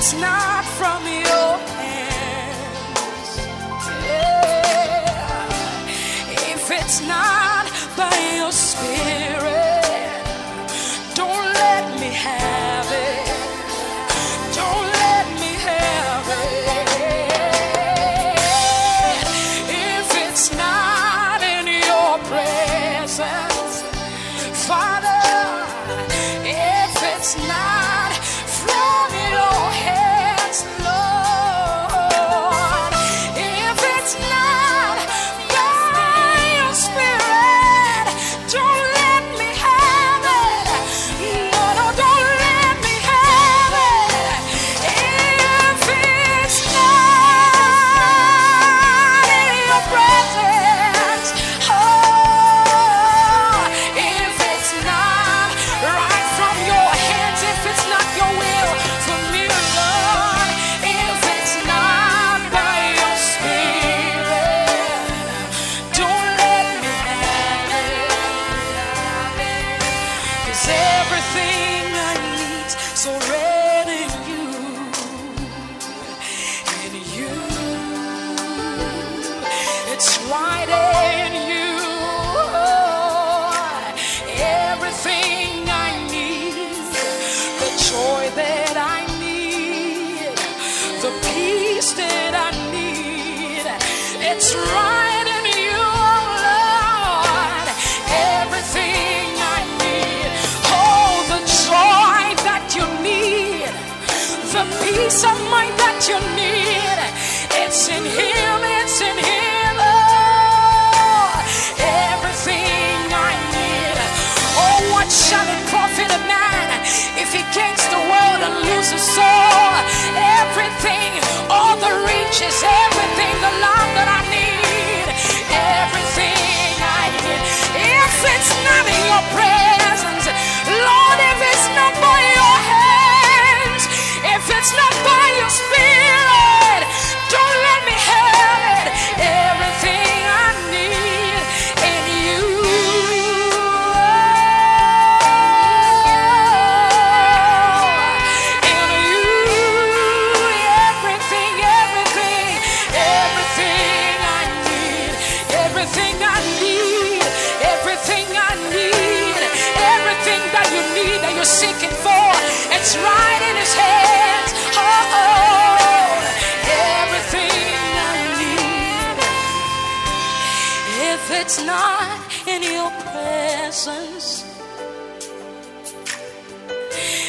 It's not. she said. It's right in his hands. Oh, everything I need. If it's not in your presence,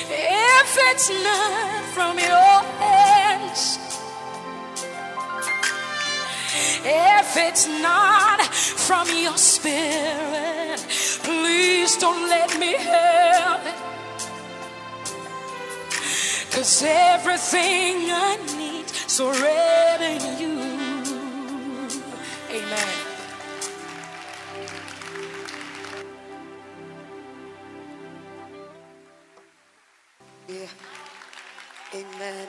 if it's not from your hands, if it's not from your spirit, please don't let me have it. Cause everything I need surrender in you. Amen. Yeah. Amen.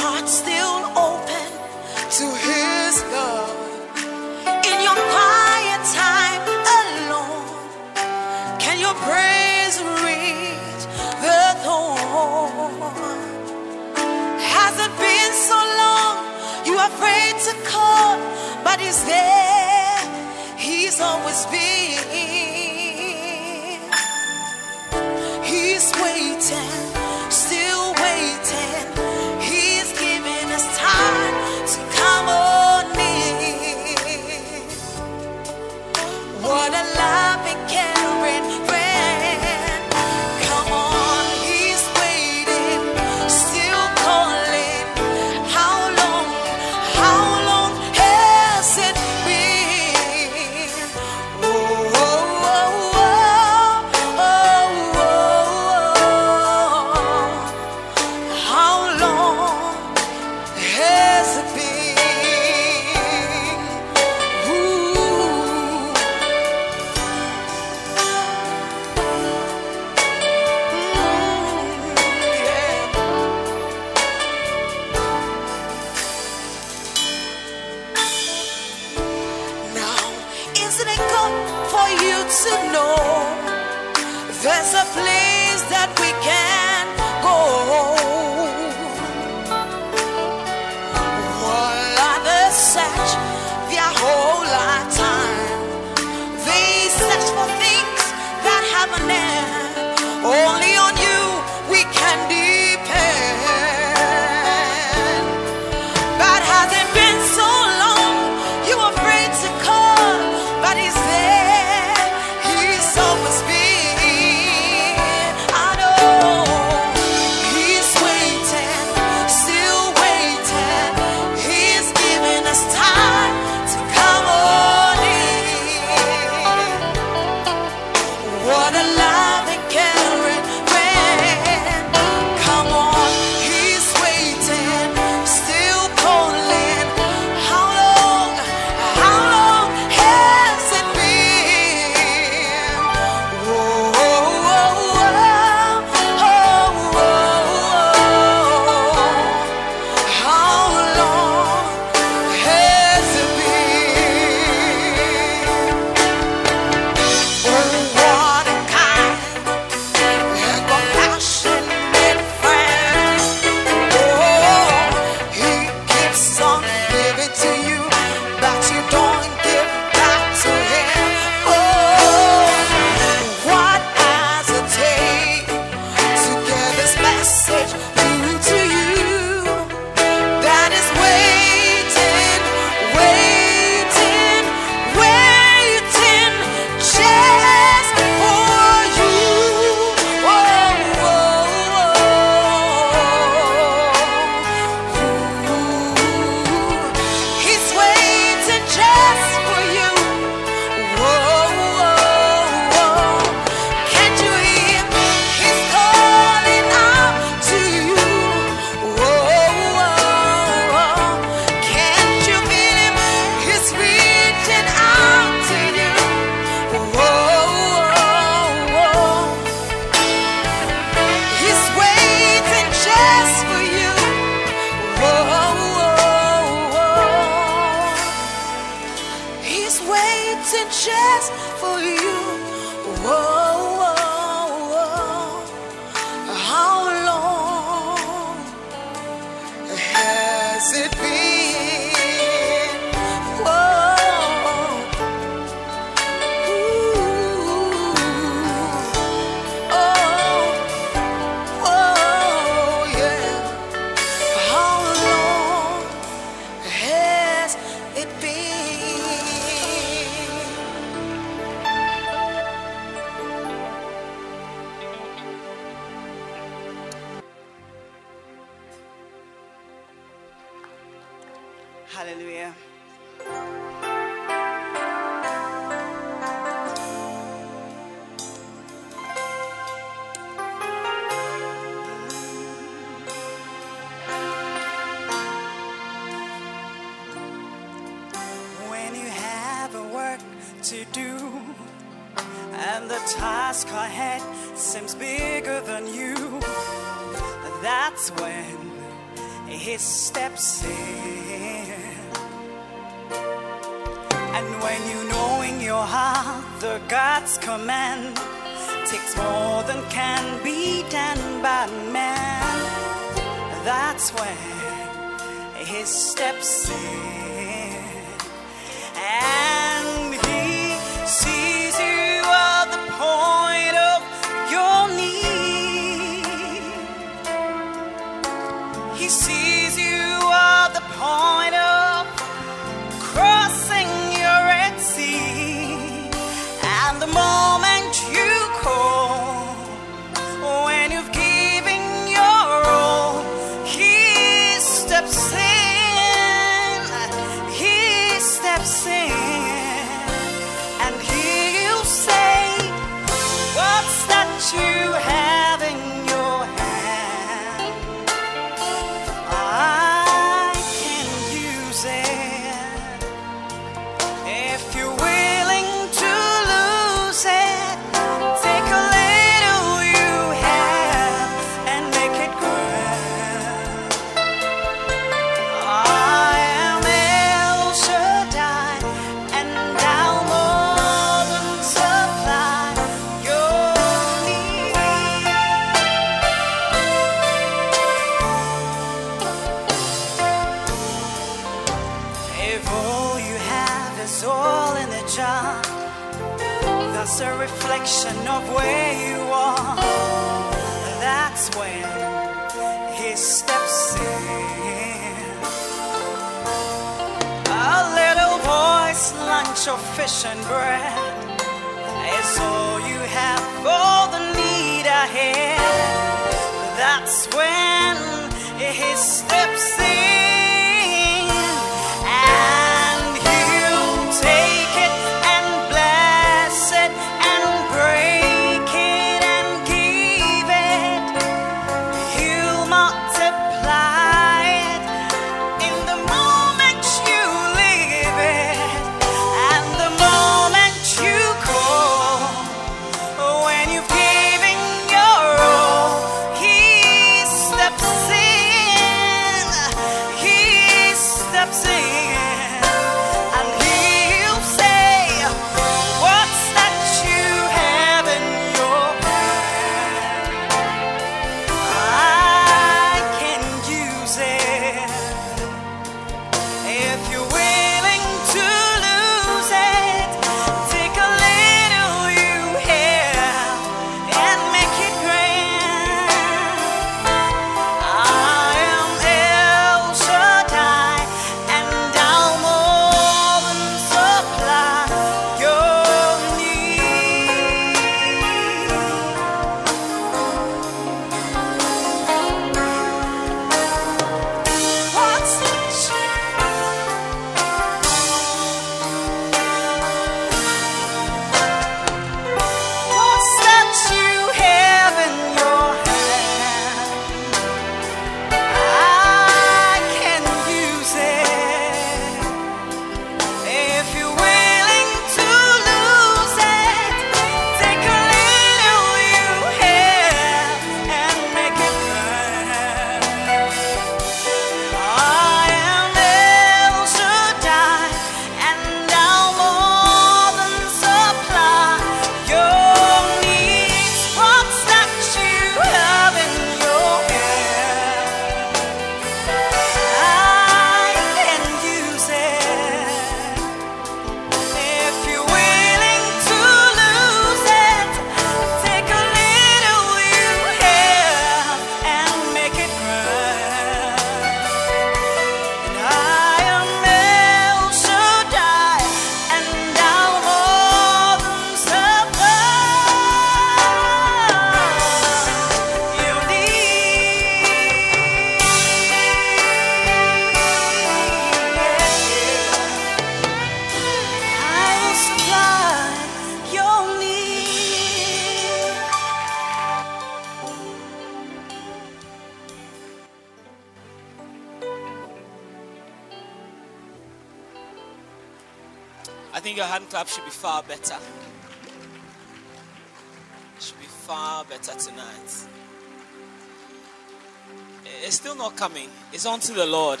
It's on to the Lord.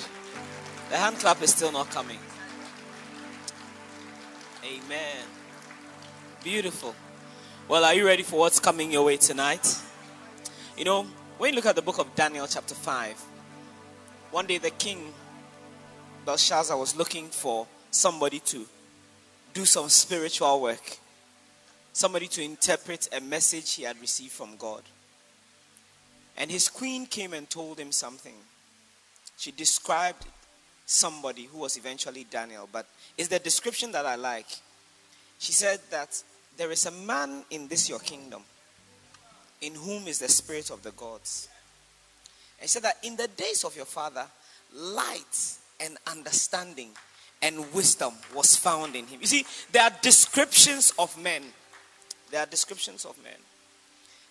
The hand clap is still not coming. Amen. Beautiful. Well, are you ready for what's coming your way tonight? You know, when you look at the book of Daniel, chapter 5, one day the king Belshazzar was looking for somebody to do some spiritual work, somebody to interpret a message he had received from God. And his queen came and told him something. She described somebody who was eventually Daniel, but it's the description that I like. She said that there is a man in this your kingdom in whom is the spirit of the gods. And he said that in the days of your father, light and understanding and wisdom was found in him. You see, there are descriptions of men. There are descriptions of men.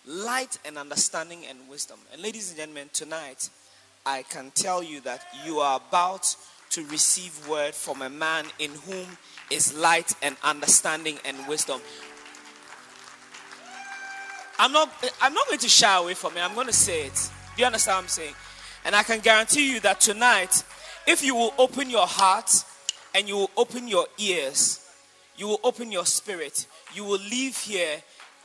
Light and understanding and wisdom. And ladies and gentlemen, tonight I can tell you that you are about to receive word from a man in whom is light and understanding and wisdom. I'm not I'm not going to shy away from it. I'm going to say it. Do you understand what I'm saying? And I can guarantee you that tonight, if you will open your heart and you will open your ears, you will open your spirit, you will leave here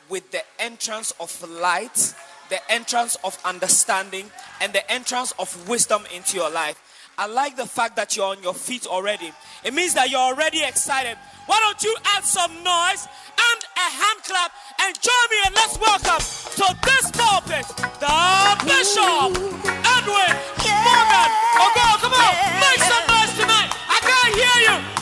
with the entrance of light, the entrance of understanding, and the entrance of wisdom into your life. I like the fact that you're on your feet already. It means that you're already excited. Why don't you add some noise and a hand clap and join me and let's welcome to this pulpit the Bishop Edwin Morgan. Oh, go, come on, make some noise tonight. I can't hear you.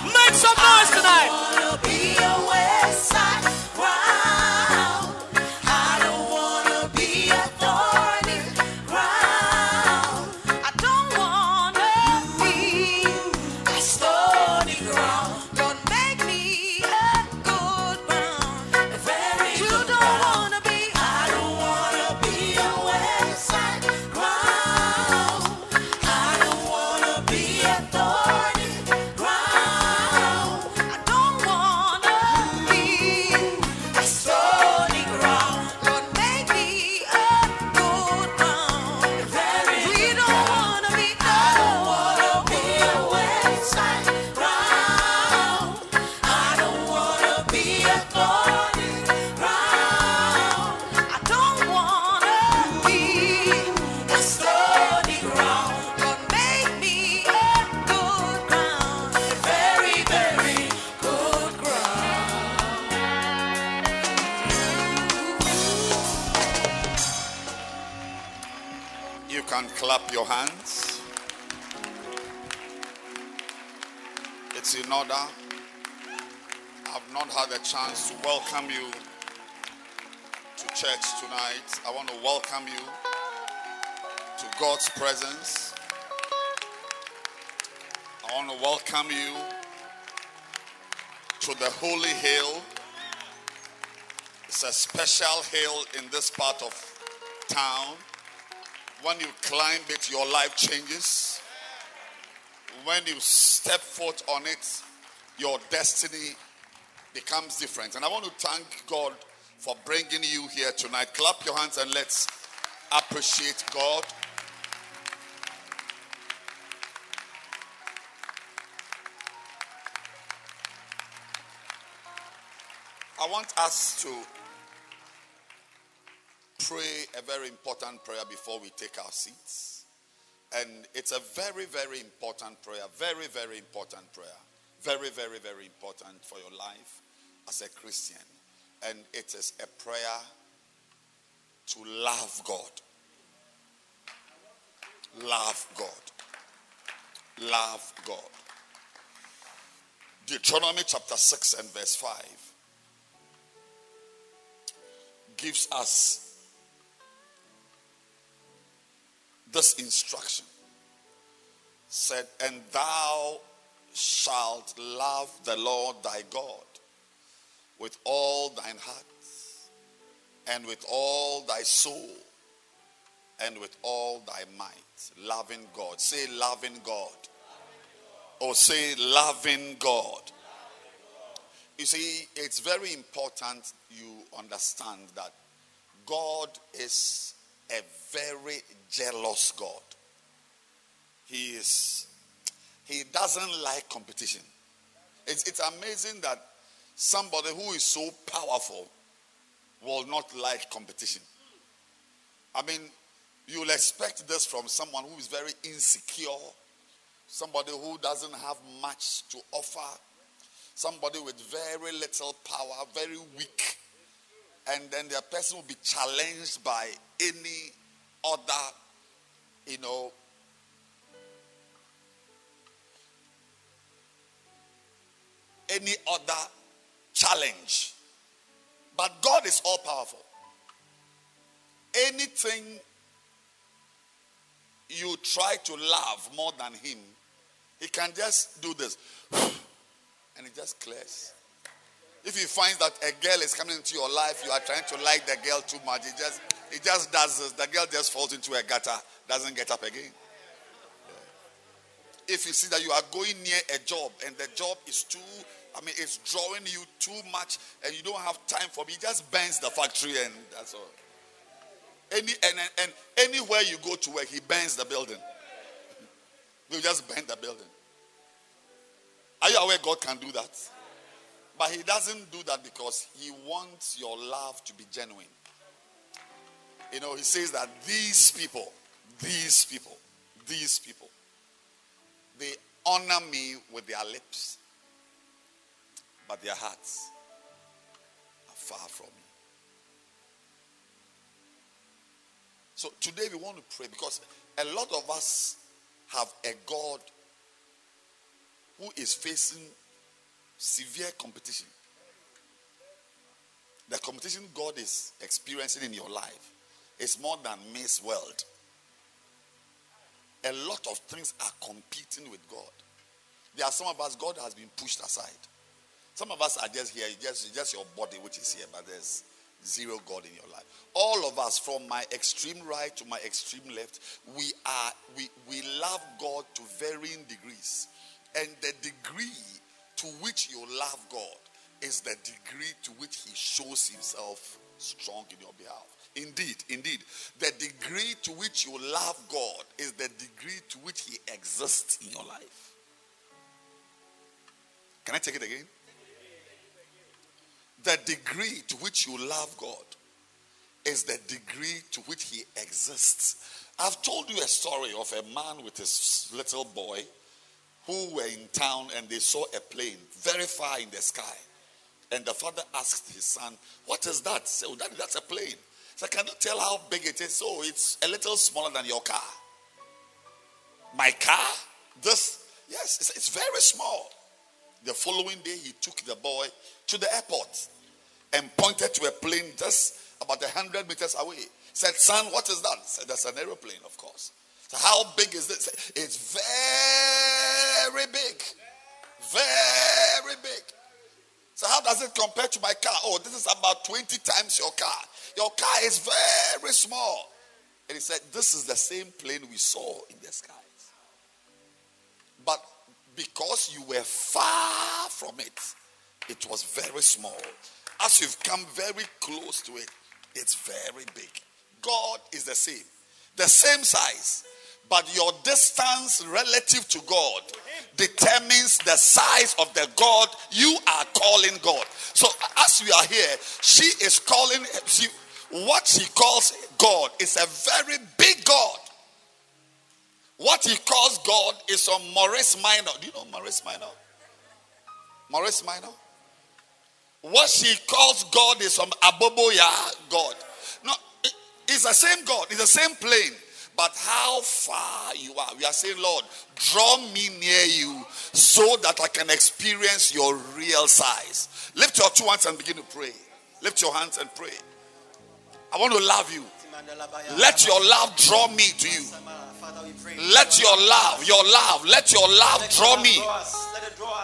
Church tonight. I want to welcome you to God's presence. I want to welcome you to the holy hill. It's a special hill in this part of town. When you climb it, your life changes. When you step foot on it, your destiny becomes different. And I want to thank God for bringing you here tonight. Clap your hands and let's appreciate God. I want us to pray a very important prayer before we take our seats. And it's a very, very important prayer. Very, very important prayer. Very, very, very important for your life as a Christian. And it is a prayer to love God. Love God. Love God. Deuteronomy chapter 6 and verse 5 gives us this instruction said and thou shalt love the lord thy god with all thine heart and with all thy soul and with all thy might loving god say loving god or say loving god You see, it's very important you understand that God is a very jealous God. He is he doesn't like competition. It's, it's amazing that somebody who is so powerful will not like competition. I mean, you'll expect this from someone who is very insecure, somebody who doesn't have much to offer, somebody with very little power, very weak. And then their person will be challenged by any other, you know, any other challenge. But God is all powerful. Anything you try to love more than Him, He can just do this and it just clears. If He finds that a girl is coming into your life, you are trying to like the girl too much, it just, it just does this. The girl just falls into a gutter, doesn't get up again if you see that you are going near a job and the job is too, I mean, it's drawing you too much and you don't have time for me, just burns the factory and that's all. Any and, and, and anywhere you go to work, he burns the building. You just burn the building. Are you aware God can do that? But he doesn't do that because he wants your love to be genuine. You know, he says that these people, these people, these people, they honor me with their lips, but their hearts are far from me. So today we want to pray because a lot of us have a God who is facing severe competition. The competition God is experiencing in your life is more than Miss World a lot of things are competing with God. There are some of us, God has been pushed aside. Some of us are just here, just, just your body which is here, but there's zero God in your life. All of us, from my extreme right to my extreme left, we are we, we love God to varying degrees. And the degree to which you love God is the degree to which He shows Himself strong in your behalf. Indeed, indeed. The degree to which you love God is the degree to which He exists in your life. Can I take it again? The degree to which you love God is the degree to which He exists. I've told you a story of a man with his little boy who were in town and they saw a plane very far in the sky. And the father asked his son, What is that? Said, oh, Daddy, that's a plane. So can you tell how big it is? So it's a little smaller than your car. My car? This? Yes, it's, it's very small. The following day, he took the boy to the airport and pointed to a plane just about a hundred meters away. Said, "Son, what is that?" Said, "That's an aeroplane, of course." So how big is this? It's very big, very big. So how does it compare to my car? Oh, this is about twenty times your car. Your car is very small. And he said, This is the same plane we saw in the skies. But because you were far from it, it was very small. As you've come very close to it, it's very big. God is the same, the same size, but your distance relative to God determines the size of the God you are calling God. So, as we are here, she is calling, she, what she calls God is a very big God. What he calls God is on Morris Minor. Do you know Morris Minor? Morris Minor? What she calls God is from Aboboya God. No, it's the same God, it's the same plane. But how far you are, we are saying, Lord, draw me near you so that I can experience your real size. Lift your two hands and begin to pray. Lift your hands and pray. I want to love you. Let your love draw me to you. Let your love, your love, let your love draw me. Let it draw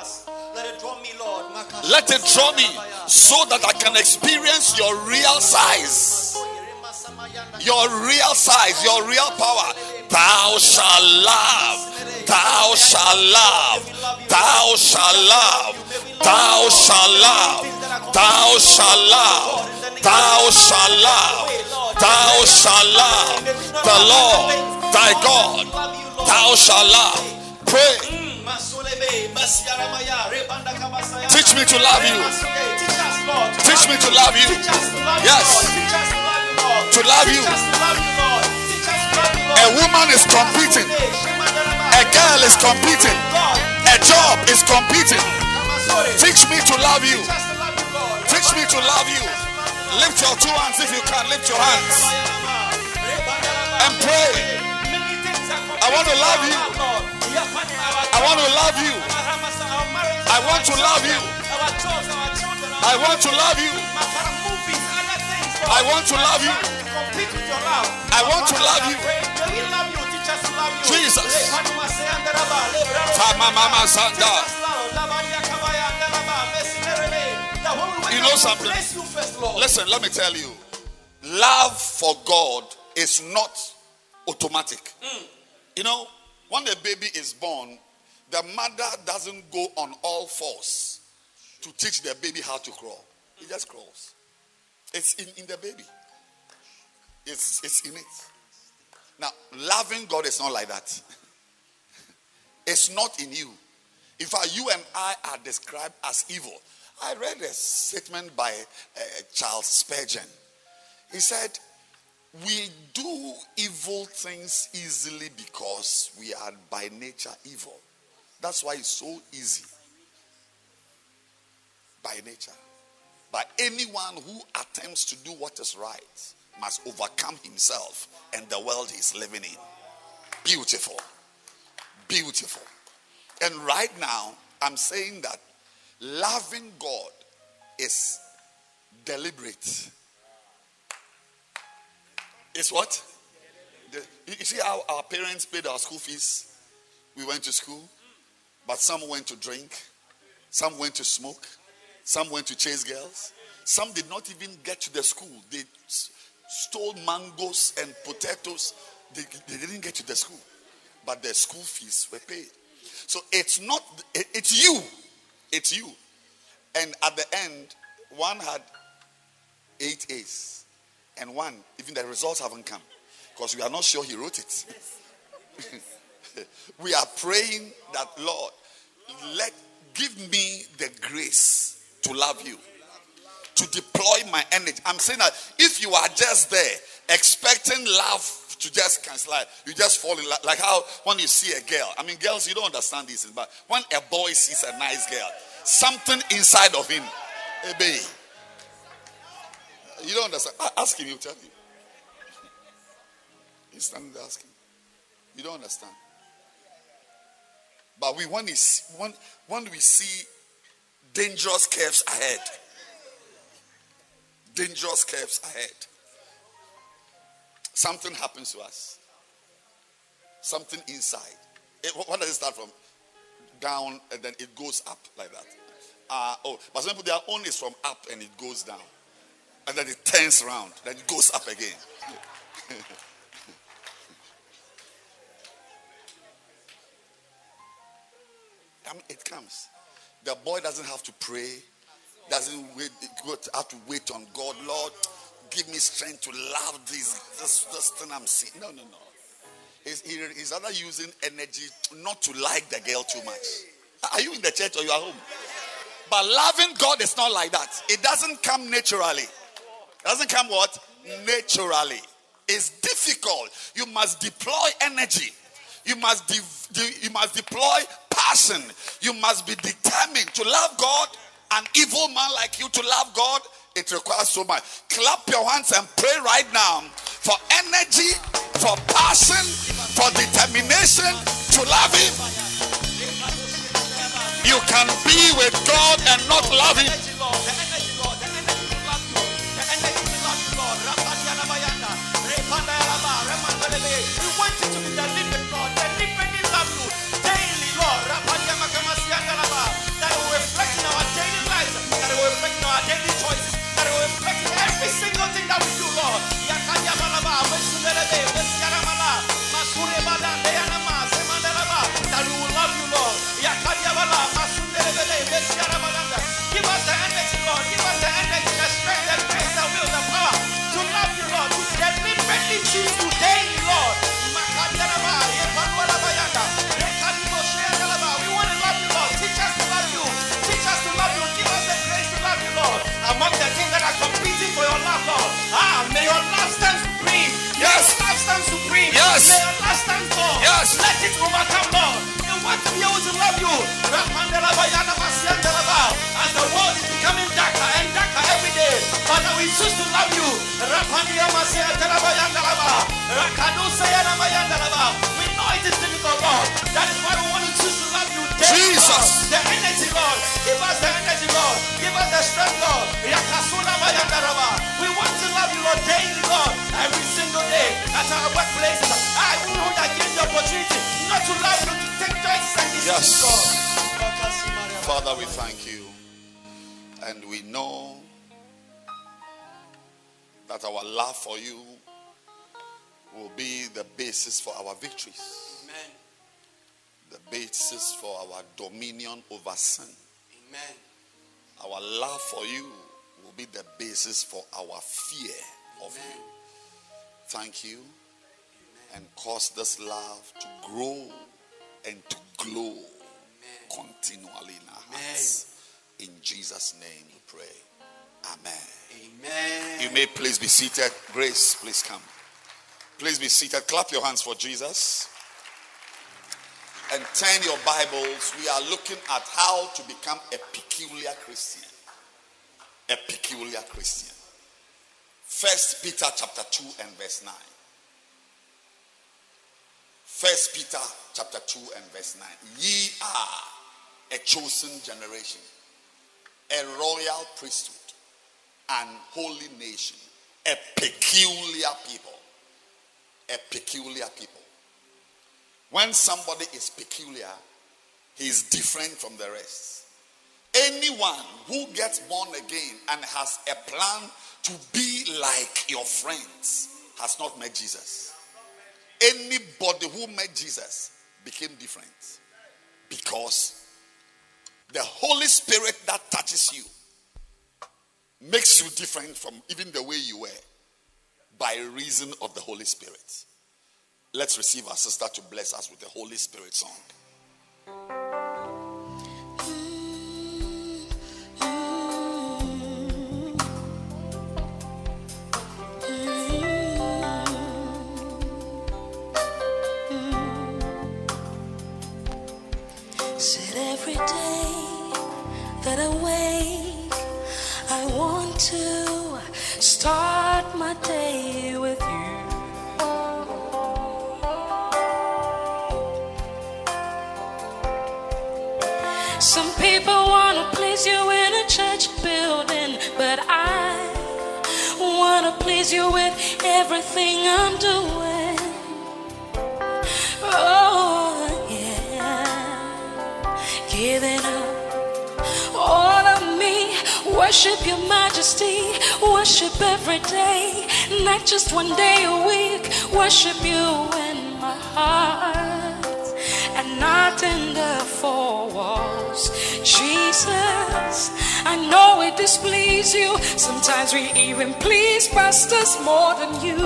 me so that I can experience your real size. Your real size, your real power. Thou shalt love. Thou shalt love. Thou shalt love. Thou shalt love. Thou shalt love. Thou shalt love. Thou shalt love. The Lord thy God. Thou shalt love. Pray. Teach me to love you. Teach me to love you. Yes. To love you. A woman is competing. A girl is competing. A job is competing. Teach me to love you. Teach me to love you. Lift your two hands if you can. Lift your hands and pray. I want to love you. I want to love you. I want to love you. I want to love you. I want to love you. I want to love you. Jesus. You know something? Listen, let me tell you. Love for God is not automatic. Mm. You know, when a baby is born, the mother doesn't go on all fours to teach the baby how to crawl. He just crawls. It's in, in the baby. It's, it's in it. Now, loving God is not like that. It's not in you. In fact, you and I are described as evil. I read a statement by uh, Charles Spurgeon. He said, We do evil things easily because we are by nature evil. That's why it's so easy. By nature. But anyone who attempts to do what is right must overcome himself and the world he's living in. Beautiful. Beautiful. And right now, I'm saying that loving God is deliberate. It's what? The- you see how our parents paid our school fees? We went to school, but some went to drink, some went to smoke, some went to chase girls, some did not even get to the school. They stole mangoes and potatoes. They, they didn't get to the school, but their school fees were paid. So it's not, it- it's you. It's you. And at the end, one had eight A's, and one, even the results haven't come because we are not sure he wrote it. we are praying that, Lord, let give me the grace to love you, to deploy my energy. I'm saying that if you are just there expecting love to just cancel, you just fall in love, like how when you see a girl. I mean, girls, you don't understand this, but when a boy sees a nice girl, something inside of him, eh, a baby. You don't understand. Ask him, he'll tell you. He's standing there asking. You don't understand. But we when, is, when, when we see dangerous curves ahead, dangerous curves ahead, something happens to us. Something inside. It, what does it start from? Down and then it goes up like that. Uh, oh, but some people their own is from up and it goes down. And then it turns around, then it goes up again. It comes. The boy doesn't have to pray, doesn't wait, have to wait on God. Lord, give me strength to love this, this, this thing I'm seeing. No, no, no. He's, he- he's using energy not to like the girl too much. Are you in the church or you are home? But loving God is not like that. It doesn't come naturally. Doesn't come what? Naturally. It's difficult. You must deploy energy. You must de- de- you must deploy passion. You must be determined to love God. An evil man like you to love God, it requires so much. Clap your hands and pray right now for energy, for passion, for determination to love Him. You can be with God and not love Him. Every single thing that we do, Lord. Yes. Let it overcome, Lord. We want to be able to love you. Rapandelaba, yanaba, siandelaba. As the world is becoming darker and darker every day. Father, we choose to love you. Rapandelaba, siandelaba, yandelaba. Rakadu, siandelaba, yandelaba. We know it is difficult, Lord. That is why we want to choose to love you daily, Jesus. Lord. The energy, Lord. Give us the energy, Lord. Give us the strength, Lord. We want to love you, Lord, daily, Lord. Every single day at our workplaces. I will hold against the opportunity not to love you, to take choices and Yes. Father, we thank you. And we know that our love for you will be the basis for our victories, Amen. the basis for our dominion over sin. Amen. Our love for you will be the basis for our fear of you. Thank you. And cause this love to grow and to glow continually in our hearts. In Jesus' name we pray. Amen. Amen. You may please be seated. Grace, please come. Please be seated. Clap your hands for Jesus. And turn your Bibles. We are looking at how to become a peculiar Christian. A peculiar Christian. First Peter chapter 2 and verse 9. First Peter chapter 2 and verse 9. Ye are a chosen generation, a royal priesthood, an holy nation, a peculiar people. A peculiar people. When somebody is peculiar, he is different from the rest. Anyone who gets born again and has a plan to be like your friends has not met Jesus. Anybody who met Jesus became different because the Holy Spirit that touches you makes you different from even the way you were by reason of the Holy Spirit. Let's receive our sister to bless us with the Holy Spirit song. That I wake, I want to start my day with you. Some people want to please you in a church building, but I want to please you with everything I'm doing. Worship your majesty. Worship every day, not just one day a week. Worship you in my heart and not in the four walls. Jesus, I know it displeases you. Sometimes we even please pastors more than you.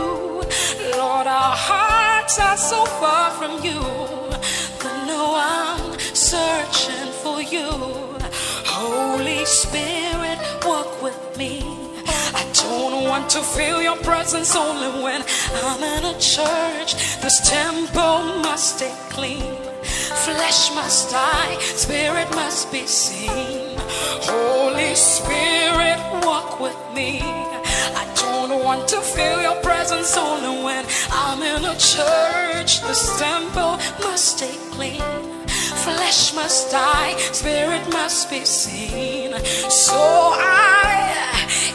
Lord, our hearts are so far from you. But no, I'm searching for you. Holy Spirit, with me. I don't want to feel your presence only when I'm in a church. This temple must stay clean. Flesh must die, spirit must be seen. Holy Spirit, walk with me. I don't want to feel your presence only when I'm in a church. This temple must stay clean. Flesh must die, spirit must be seen. So I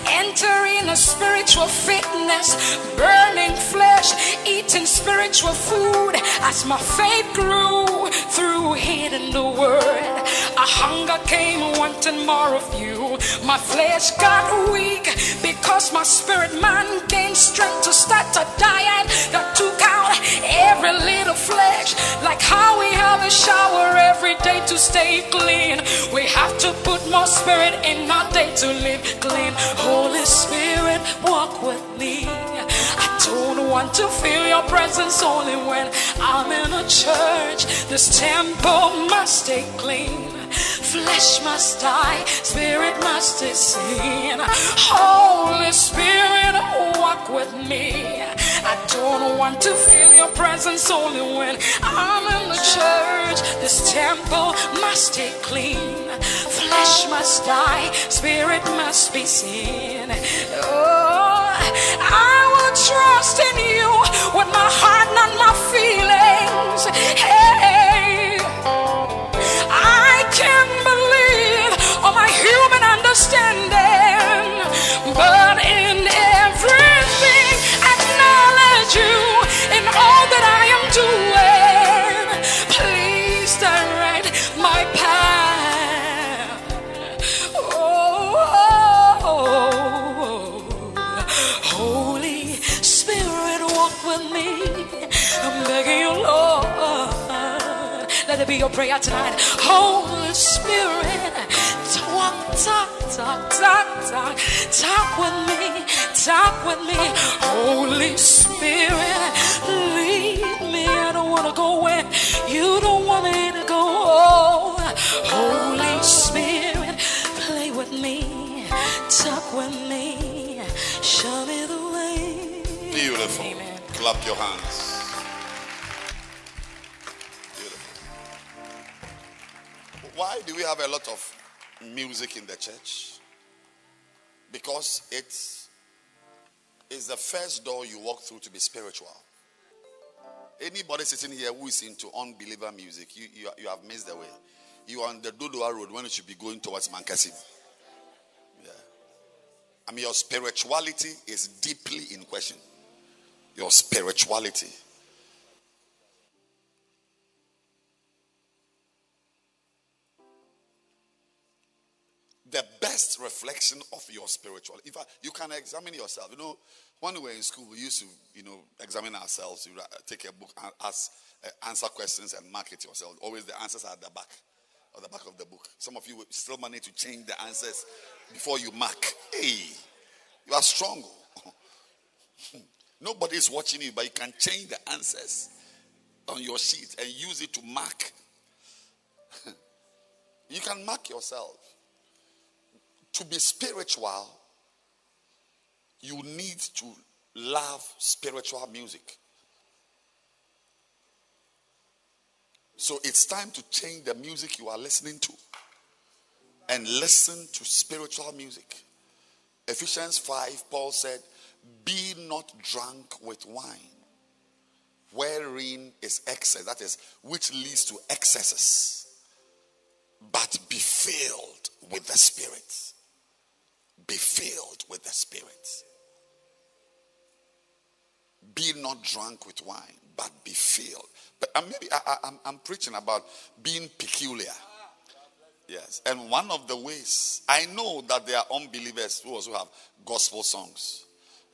enter in a spiritual fitness, burning flesh, eating spiritual food as my faith grew through hearing the word. A hunger came wanting more of you. My flesh got weak because my spirit man gained strength to start a diet that took out every little flesh. Like how we have a shower every day to stay clean. We have to put more spirit in our day to live clean. Holy Spirit, walk with me. I don't want to feel your presence only when I'm in a church. This temple must stay clean. Flesh must die, spirit must be seen. Holy Spirit, walk with me. I don't want to feel your presence only when I'm in the church. This temple must stay clean. Flesh must die, spirit must be seen. Oh, I will trust in you with my heart, not my feelings. Hey, I can believe on my human understanding, acknowledge you in all that I am doing. Please direct my path. Oh, Holy Spirit, walk with me. I'm begging you, Lord. Let it be your prayer tonight. Holy Spirit, talk, talk, talk, talk, talk, talk with me, talk with me. Holy Spirit, lead me. I don't want to go where you don't want me to go. Holy Spirit, play with me, talk with me, show me the way. Beautiful. Amen. Clap your hands. Beautiful. Why do we have a lot of music in the church? Because it's, the first door you walk through to be spiritual. Anybody sitting here who is into unbeliever music, you, you, you have missed the way. You are on the Dodowa Road when you should be going towards Mankasim. Yeah. I mean, your spirituality is deeply in question your spirituality. The best reflection of your spiritual. In fact, you can examine yourself. You know, when we were in school, we used to, you know, examine ourselves. You take a book and ask, uh, answer questions and mark it yourself. Always the answers are at the back, or the back of the book. Some of you still manage to change the answers before you mark. Hey, you are strong. Nobody is watching you, but you can change the answers on your sheet and use it to mark. you can mark yourself. To be spiritual, you need to love spiritual music. So it's time to change the music you are listening to and listen to spiritual music. Ephesians 5, Paul said, Be not drunk with wine, wherein is excess, that is, which leads to excesses, but be filled with the Spirit. Be filled with the Spirit. Be not drunk with wine, but be filled. But uh, maybe I, I, I'm, I'm preaching about being peculiar. Yes. And one of the ways, I know that there are unbelievers who also have gospel songs.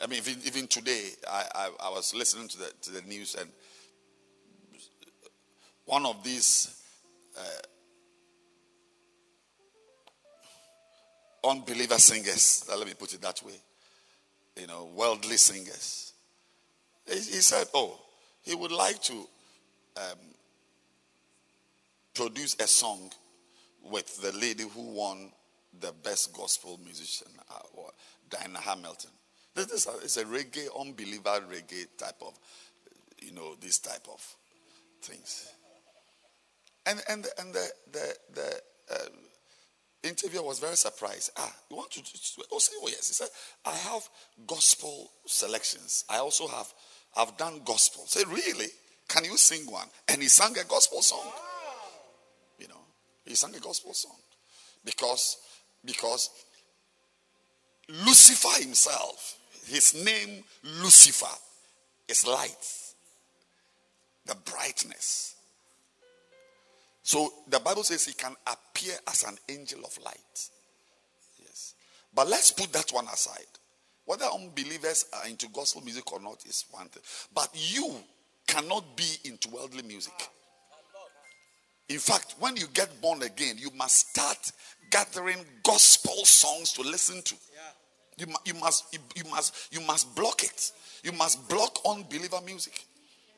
I mean, even, even today, I, I, I was listening to the, to the news, and one of these uh, unbeliever singers, uh, let me put it that way, you know, worldly singers, he, he said, oh, he would like to um, produce a song with the lady who won the best gospel musician award, Diana Hamilton. This is a, it's a reggae, unbeliever reggae type of, you know, this type of things. And and and the the the uh, interviewer was very surprised. Ah, you want to? Oh, say oh yes. He said, I have gospel selections. I also have I've done gospel. Say really? Can you sing one? And he sang a gospel song. You know, he sang a gospel song because because Lucifer himself, his name Lucifer, is light, the brightness. So the Bible says he can appear as an angel of light. Yes. But let's put that one aside. Whether unbelievers are into gospel music or not is one thing. But you cannot be into worldly music. In fact, when you get born again, you must start gathering gospel songs to listen to. You, you must you, you must you must block it. You must block unbeliever music.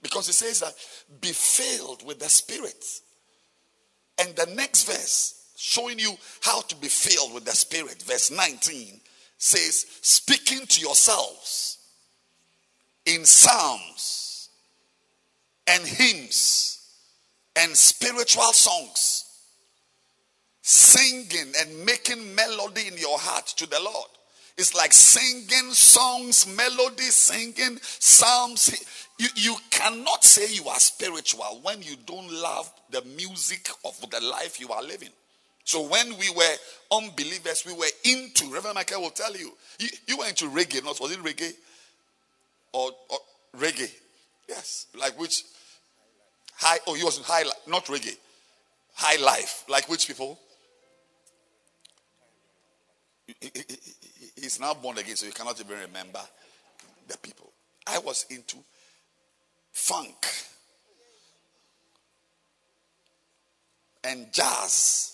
Because it says that be filled with the spirit. And the next verse, showing you how to be filled with the Spirit, verse 19 says, speaking to yourselves in psalms and hymns and spiritual songs, singing and making melody in your heart to the Lord. It's like singing songs, melodies, singing psalms. You, you cannot say you are spiritual when you don't love the music of the life you are living. So when we were unbelievers, we were into, Reverend Michael will tell you, you, you were into reggae, not was it reggae? Or, or reggae? Yes. Like which? High, oh, he was in high, not reggae. High life. Like which people? He's now born again, so you cannot even remember the people. I was into funk and jazz.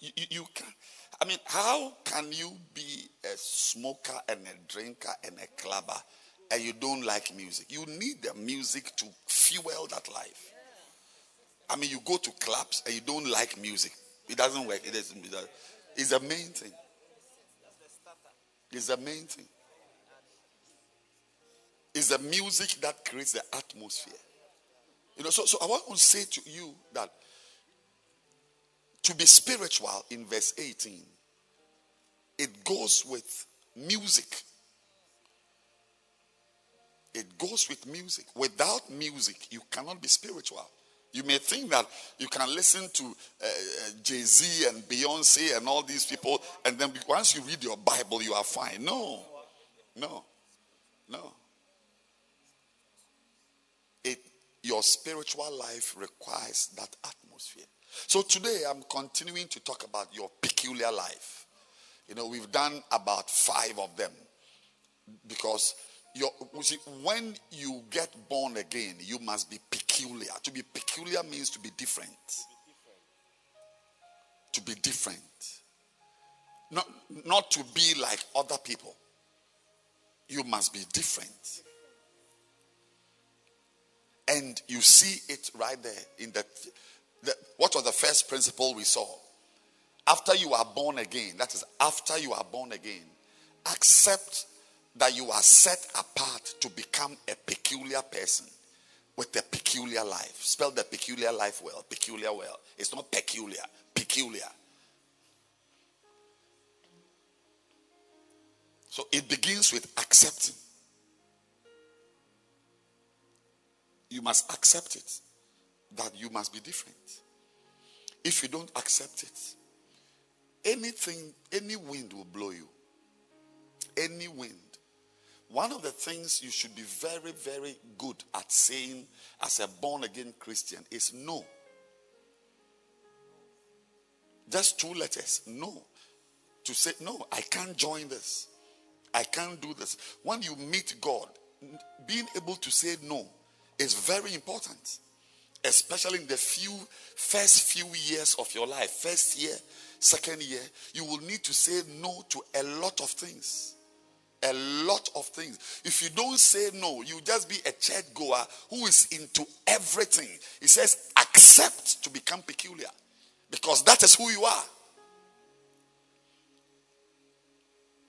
You, you, you can, I mean, how can you be a smoker and a drinker and a clubber and you don't like music? You need the music to fuel that life. I mean, you go to clubs and you don't like music. It doesn't work. It doesn't, it doesn't. It's the main thing. It's the main thing. It's the music that creates the atmosphere. You know, so, so I want to say to you that to be spiritual in verse 18, it goes with music. It goes with music. Without music, you cannot be spiritual. You may think that you can listen to uh, Jay Z and Beyonce and all these people, and then once you read your Bible, you are fine. No, no, no. It, your spiritual life requires that atmosphere. So today I'm continuing to talk about your peculiar life. You know, we've done about five of them because your, see, when you get born again, you must be peculiar. To be peculiar means to be different. To be different. Not, not to be like other people. You must be different. And you see it right there in that. The, what was the first principle we saw? After you are born again, that is, after you are born again, accept that you are set apart to become a peculiar person with a peculiar life. Spell the peculiar life well. Peculiar well. It's not peculiar, peculiar. So it begins with accepting. You must accept it that you must be different. If you don't accept it, anything, any wind will blow you. Any wind. One of the things you should be very, very good at saying as a born again Christian is no. Just two letters. No. To say, no, I can't join this. I can't do this. When you meet God, being able to say no is very important. Especially in the few first few years of your life. First year, second year, you will need to say no to a lot of things a lot of things. If you don't say no, you just be a church goer who is into everything. He says, accept to become peculiar because that is who you are.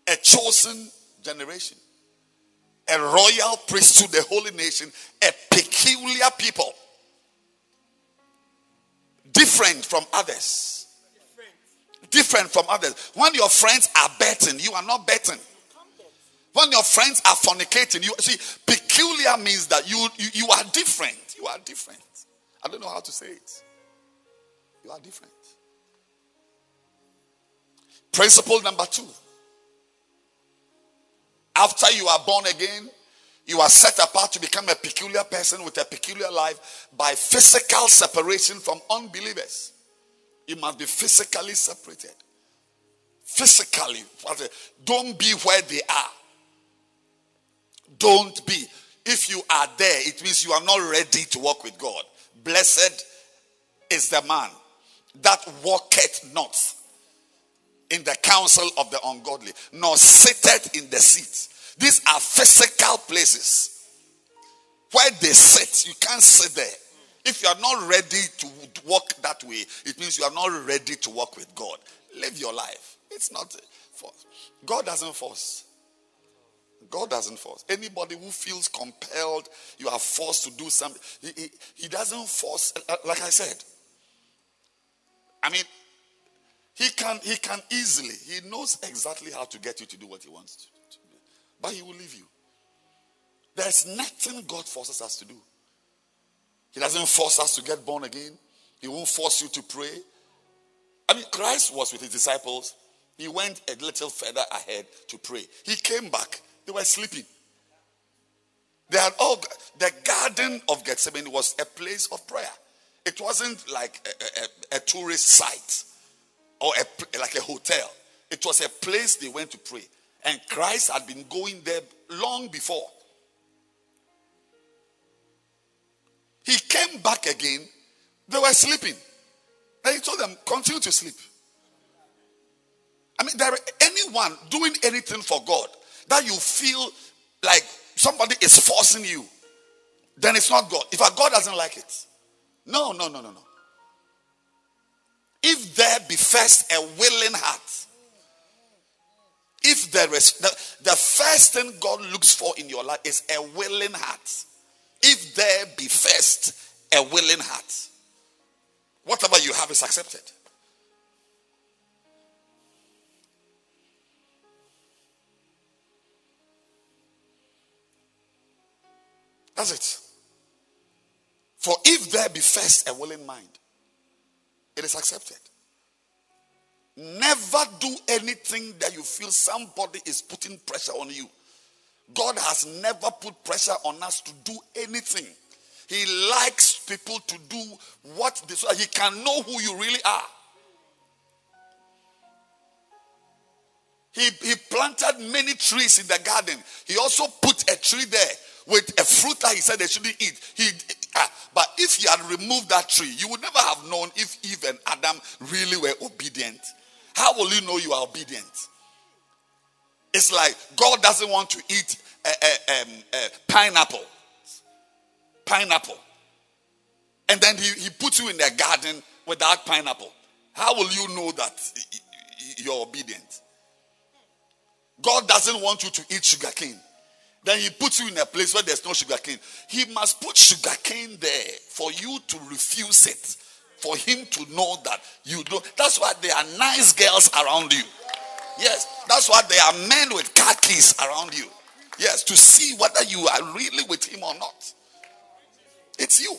A chosen generation, a royal priesthood, a holy nation, a peculiar people, different from others. Different from others. When your friends are betting, you are not betting. When your friends are fornicating, you see, peculiar means that you, you, you are different. You are different. I don't know how to say it. You are different. Principle number two. After you are born again, you are set apart to become a peculiar person with a peculiar life by physical separation from unbelievers. You must be physically separated. Physically. Don't be where they are. Don't be. If you are there, it means you are not ready to walk with God. Blessed is the man that walketh not in the counsel of the ungodly, nor sitteth in the seat. These are physical places where they sit. You can't sit there. If you are not ready to walk that way, it means you are not ready to walk with God. Live your life. It's not force. God doesn't force. God doesn't force. Anybody who feels compelled, you are forced to do something, he, he, he doesn't force. uh, Like I said, I mean, he can he can easily, he knows exactly how to get you to do what he wants to, do. But he will leave you. There's nothing God forces us to do. He doesn't force us to get born again. He won't force you to pray. I mean, Christ was with his disciples. He went a little further ahead to pray. He came back. They were sleeping. They had all the Garden of Gethsemane was a place of prayer. It wasn't like a, a- a tourist site or a, like a hotel. It was a place they went to pray. And Christ had been going there long before. He came back again. They were sleeping. Then he told them, continue to sleep. I mean, there anyone doing anything for God that you feel like somebody is forcing you, then it's not God. If God doesn't like it, no, no, no, no, no. If there be first a willing heart, if there is the, the first thing God looks for in your life is a willing heart. If there be first a willing heart, whatever you have is accepted. That's it. For if there be first a willing mind, it is accepted. Never do anything that you feel somebody is putting pressure on you. God has never put pressure on us to do anything. He likes people to do what they so he can know who you really are. He, he planted many trees in the garden. He also put a tree there with a fruit that he said they shouldn't eat. He, but if he had removed that tree, you would never have known if Eve and Adam really were obedient. How will you know you are obedient? It's like God doesn't want to eat a, a, um, a pineapple. Pineapple. And then he, he puts you in the garden without pineapple. How will you know that you're obedient? God doesn't want you to eat sugar cane. Then he puts you in a place where there's no sugar cane. He must put sugar cane there for you to refuse it. For him to know that you do. That's why there are nice girls around you. Yes, that's why there are men with keys around you. Yes, to see whether you are really with him or not. It's you.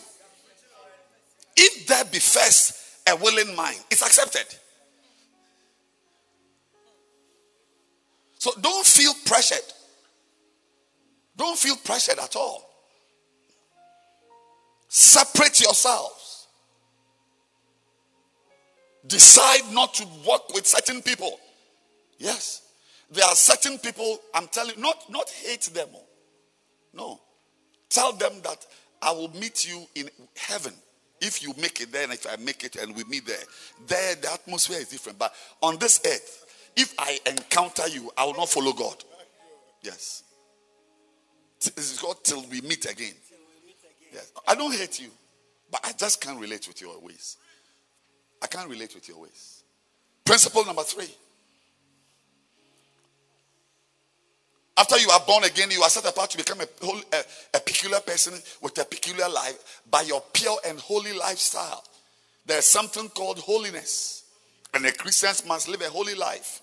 If there be first a willing mind, it's accepted. So don't feel pressured. Don't feel pressured at all. Separate yourselves. Decide not to work with certain people. Yes. There are certain people, I'm telling you, not, not hate them. No. Tell them that I will meet you in heaven. If you make it there and if I make it and we meet there. There, the atmosphere is different. But on this earth, if I encounter you, I will not follow God. Yes. Is God till we meet again. Yes. I don't hate you, but I just can't relate with your ways. I can't relate with your ways. Principle number three. After you are born again, you are set apart to become a, whole, a, a peculiar person with a peculiar life by your pure and holy lifestyle. There's something called holiness. And the Christians must live a holy life.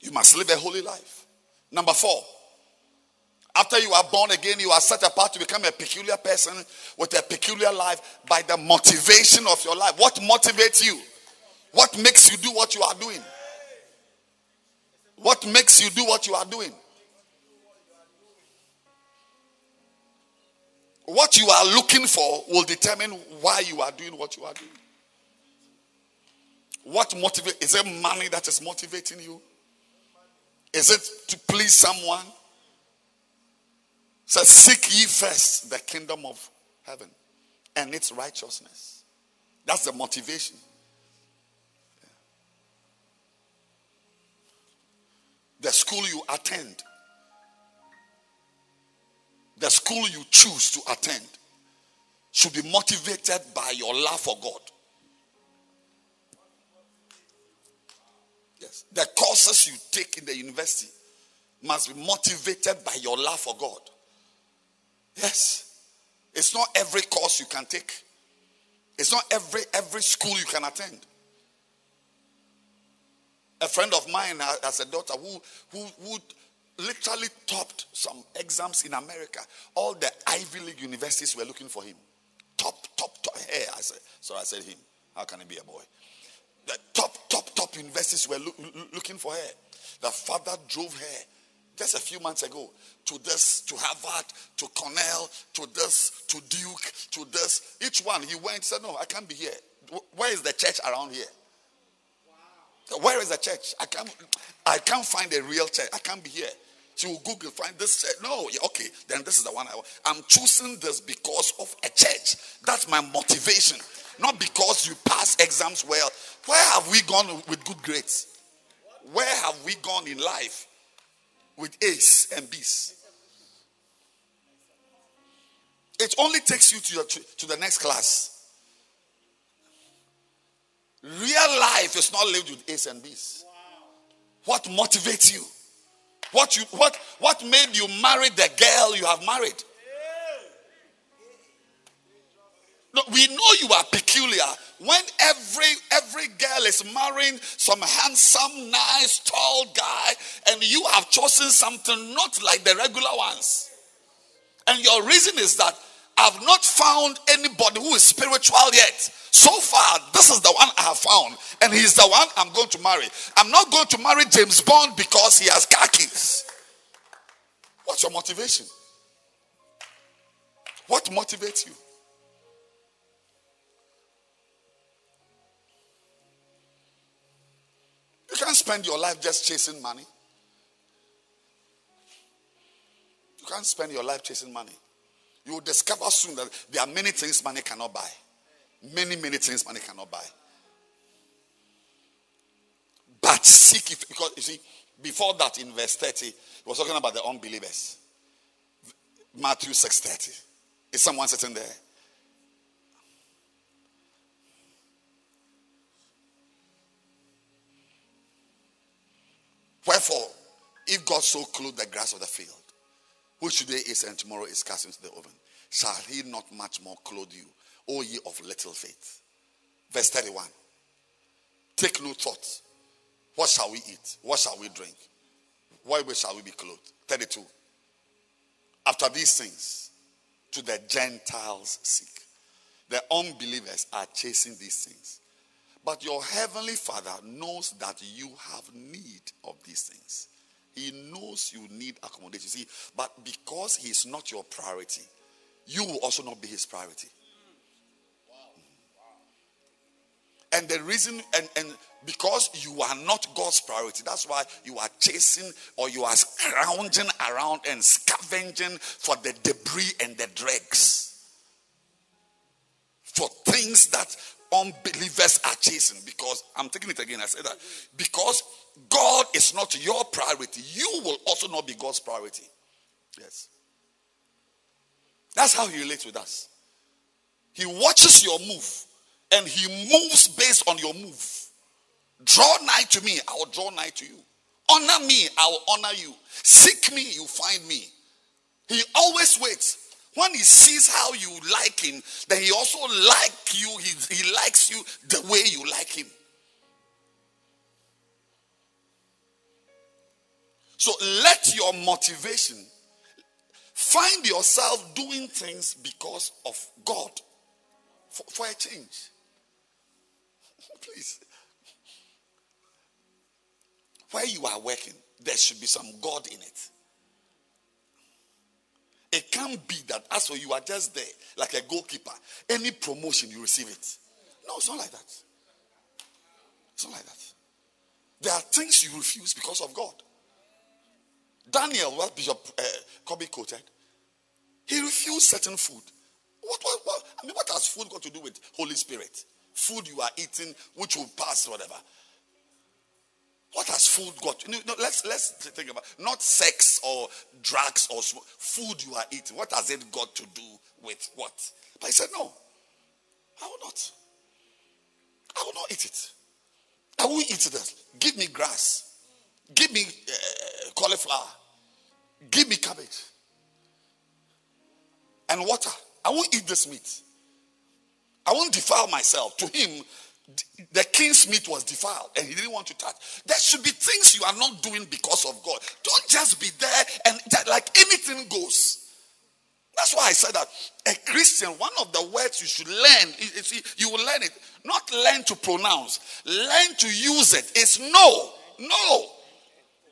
You must live a holy life. Number four, after you are born again, you are set apart to become a peculiar person with a peculiar life by the motivation of your life. What motivates you? What makes you do what you are doing? What makes you do what you are doing? What you are looking for will determine why you are doing what you are doing. What motivates? Is it money that is motivating you? Is it to please someone? Says, seek ye first the kingdom of heaven and its righteousness. That's the motivation. The school you attend, the school you choose to attend, should be motivated by your love for God. Yes. The courses you take in the university must be motivated by your love for God. Yes. It's not every course you can take. It's not every every school you can attend. A friend of mine has a daughter who who who literally topped some exams in America. All the Ivy League universities were looking for him. Top, top, top. Hey, I said, so I said him. How can he be a boy? The top, top, top universities were loo- looking for her. The father drove her just a few months ago to this, to Harvard, to Cornell, to this, to Duke, to this. Each one he went said, No, I can't be here. Where is the church around here? Where is the church? I can't I can't find a real church. I can't be here. She will Google, find this church. No, yeah, okay, then this is the one I want. I'm choosing this because of a church. That's my motivation. Not because you pass exams well. Where have we gone with good grades? Where have we gone in life with A's and B's? It only takes you to, your, to, the next class. Real life is not lived with A's and B's. What motivates you? What you what what made you marry the girl you have married? No, we know you are peculiar when every every girl is marrying some handsome, nice, tall guy, and you have chosen something not like the regular ones. And your reason is that I've not found anybody who is spiritual yet. So far, this is the one I have found, and he's the one I'm going to marry. I'm not going to marry James Bond because he has keys. What's your motivation? What motivates you? You can't spend your life just chasing money. You can't spend your life chasing money. You will discover soon that there are many things money cannot buy. Many, many things money cannot buy. But seek it because you see, before that in verse 30, he was talking about the unbelievers. Matthew 6:30. Is someone sitting there? Wherefore, if God so clothed the grass of the field, which today is and tomorrow is cast into the oven, shall he not much more clothe you, O ye of little faith? Verse 31. Take no thought. What shall we eat? What shall we drink? Wherewith shall we be clothed? 32. After these things, to the Gentiles seek. The unbelievers are chasing these things. But your heavenly Father knows that you have need of these things. He knows you need accommodation. See, but because He is not your priority, you will also not be His priority. Hmm. And the reason, and, and because you are not God's priority, that's why you are chasing or you are scrounging around and scavenging for the debris and the dregs. For things that unbelievers are chasing. Because I'm taking it again, I said that. Because God is not your priority, you will also not be God's priority. Yes. That's how He relates with us. He watches your move and he moves based on your move. Draw nigh to me, I will draw nigh to you. Honor me, I will honor you. Seek me, you find me. He always waits. When he sees how you like him, then he also like you. He, he likes you the way you like him. So let your motivation find yourself doing things because of God for, for a change. Please. Where you are working, there should be some God in it. It can't be that as for you are just there, like a goalkeeper. Any promotion, you receive it. No, it's not like that. It's not like that. There are things you refuse because of God. Daniel, what Bishop uh, Kobe quoted, he refused certain food. What, what, what, I mean, what has food got to do with Holy Spirit? Food you are eating, which will pass, whatever. What has food got? No, no, let's let's think about not sex or drugs or food you are eating. What has it got to do with what? But he said, No, I will not. I will not eat it. I won't eat this. Give me grass. Give me uh, cauliflower. Give me cabbage. And water. I won't eat this meat. I won't defile myself. To him, the king's meat was defiled and he didn't want to touch. There should be things you are not doing because of God. Don't just be there and like anything goes. That's why I said that a Christian, one of the words you should learn, you will learn it, not learn to pronounce, learn to use it. It's no, no,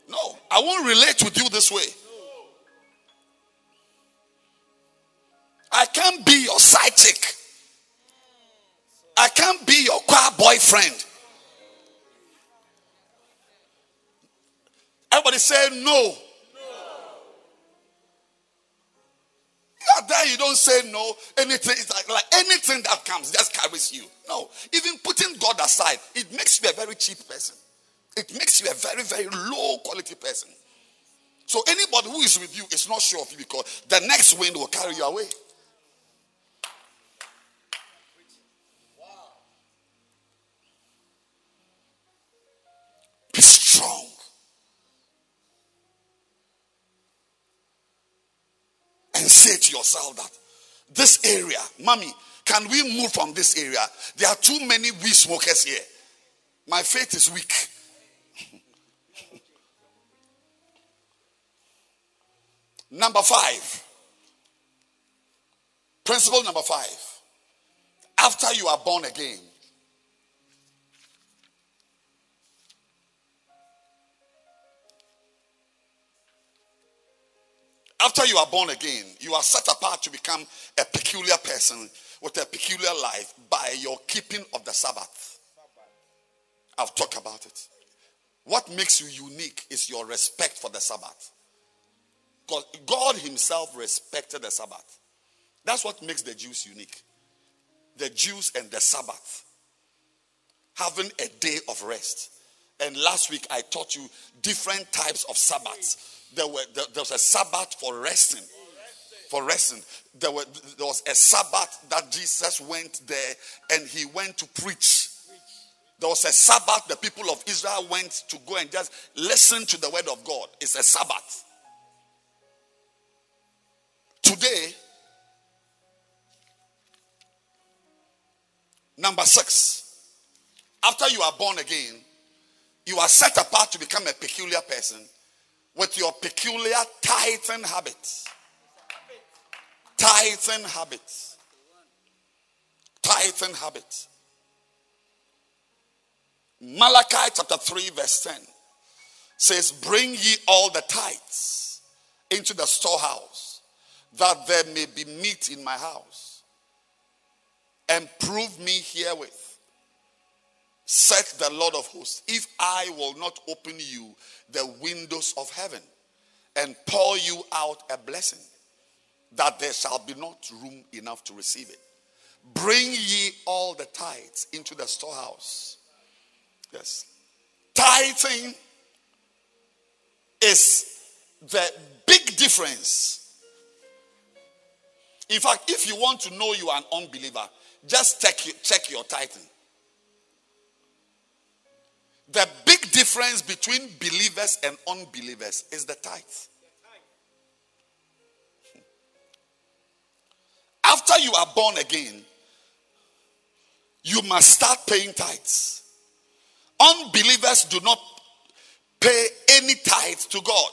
no. I won't relate with you this way. I can't be your side chick. I can't be your choir boyfriend. Everybody say no. Are there, you don't say no. Anything, it's like, like anything that comes just carries you. No. Even putting God aside, it makes you a very cheap person. It makes you a very, very low quality person. So anybody who is with you is not sure of you because the next wind will carry you away. Say to yourself that this area, mommy, can we move from this area? There are too many weed smokers here. My faith is weak. number five. Principle number five. After you are born again, After you are born again, you are set apart to become a peculiar person with a peculiar life by your keeping of the Sabbath. I've talked about it. What makes you unique is your respect for the Sabbath. Because God Himself respected the Sabbath. That's what makes the Jews unique. The Jews and the Sabbath. Having a day of rest. And last week I taught you different types of Sabbaths there, were, there, there was a Sabbath for resting. For resting. There, were, there was a Sabbath that Jesus went there and he went to preach. There was a Sabbath the people of Israel went to go and just listen to the word of God. It's a Sabbath. Today, number six, after you are born again, you are set apart to become a peculiar person with your peculiar tithing habits. Tithing habits. Tithing habits. Malachi chapter 3, verse 10 says, Bring ye all the tithes into the storehouse, that there may be meat in my house, and prove me herewith. Said the Lord of hosts, if I will not open you the windows of heaven and pour you out a blessing, that there shall be not room enough to receive it. Bring ye all the tithes into the storehouse. Yes. Tithing is the big difference. In fact, if you want to know you are an unbeliever, just check, check your tithing. The big difference between believers and unbelievers is the tithe. After you are born again, you must start paying tithes. Unbelievers do not pay any tithe to God.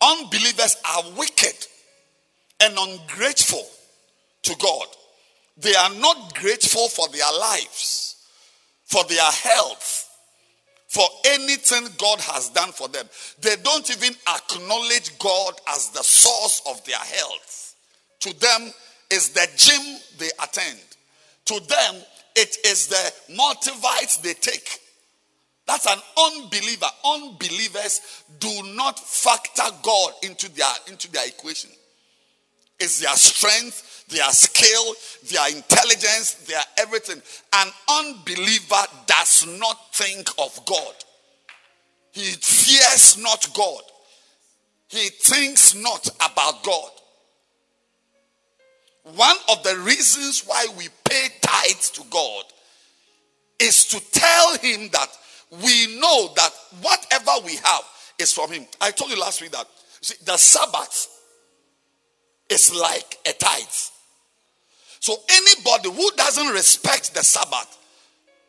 Unbelievers are wicked and ungrateful to God. They are not grateful for their lives, for their health, for anything God has done for them. They don't even acknowledge God as the source of their health. To them, is the gym they attend. To them, it is the multivites they take. That's an unbeliever. Unbelievers do not factor God into their, into their equation. It's their strength, their skill, their intelligence, their everything. An unbeliever does not think of God. He fears not God. He thinks not about God. One of the reasons why we pay tithes to God is to tell him that we know that whatever we have is from him. I told you last week that see, the Sabbath is like a tithe. So anybody who doesn't respect the Sabbath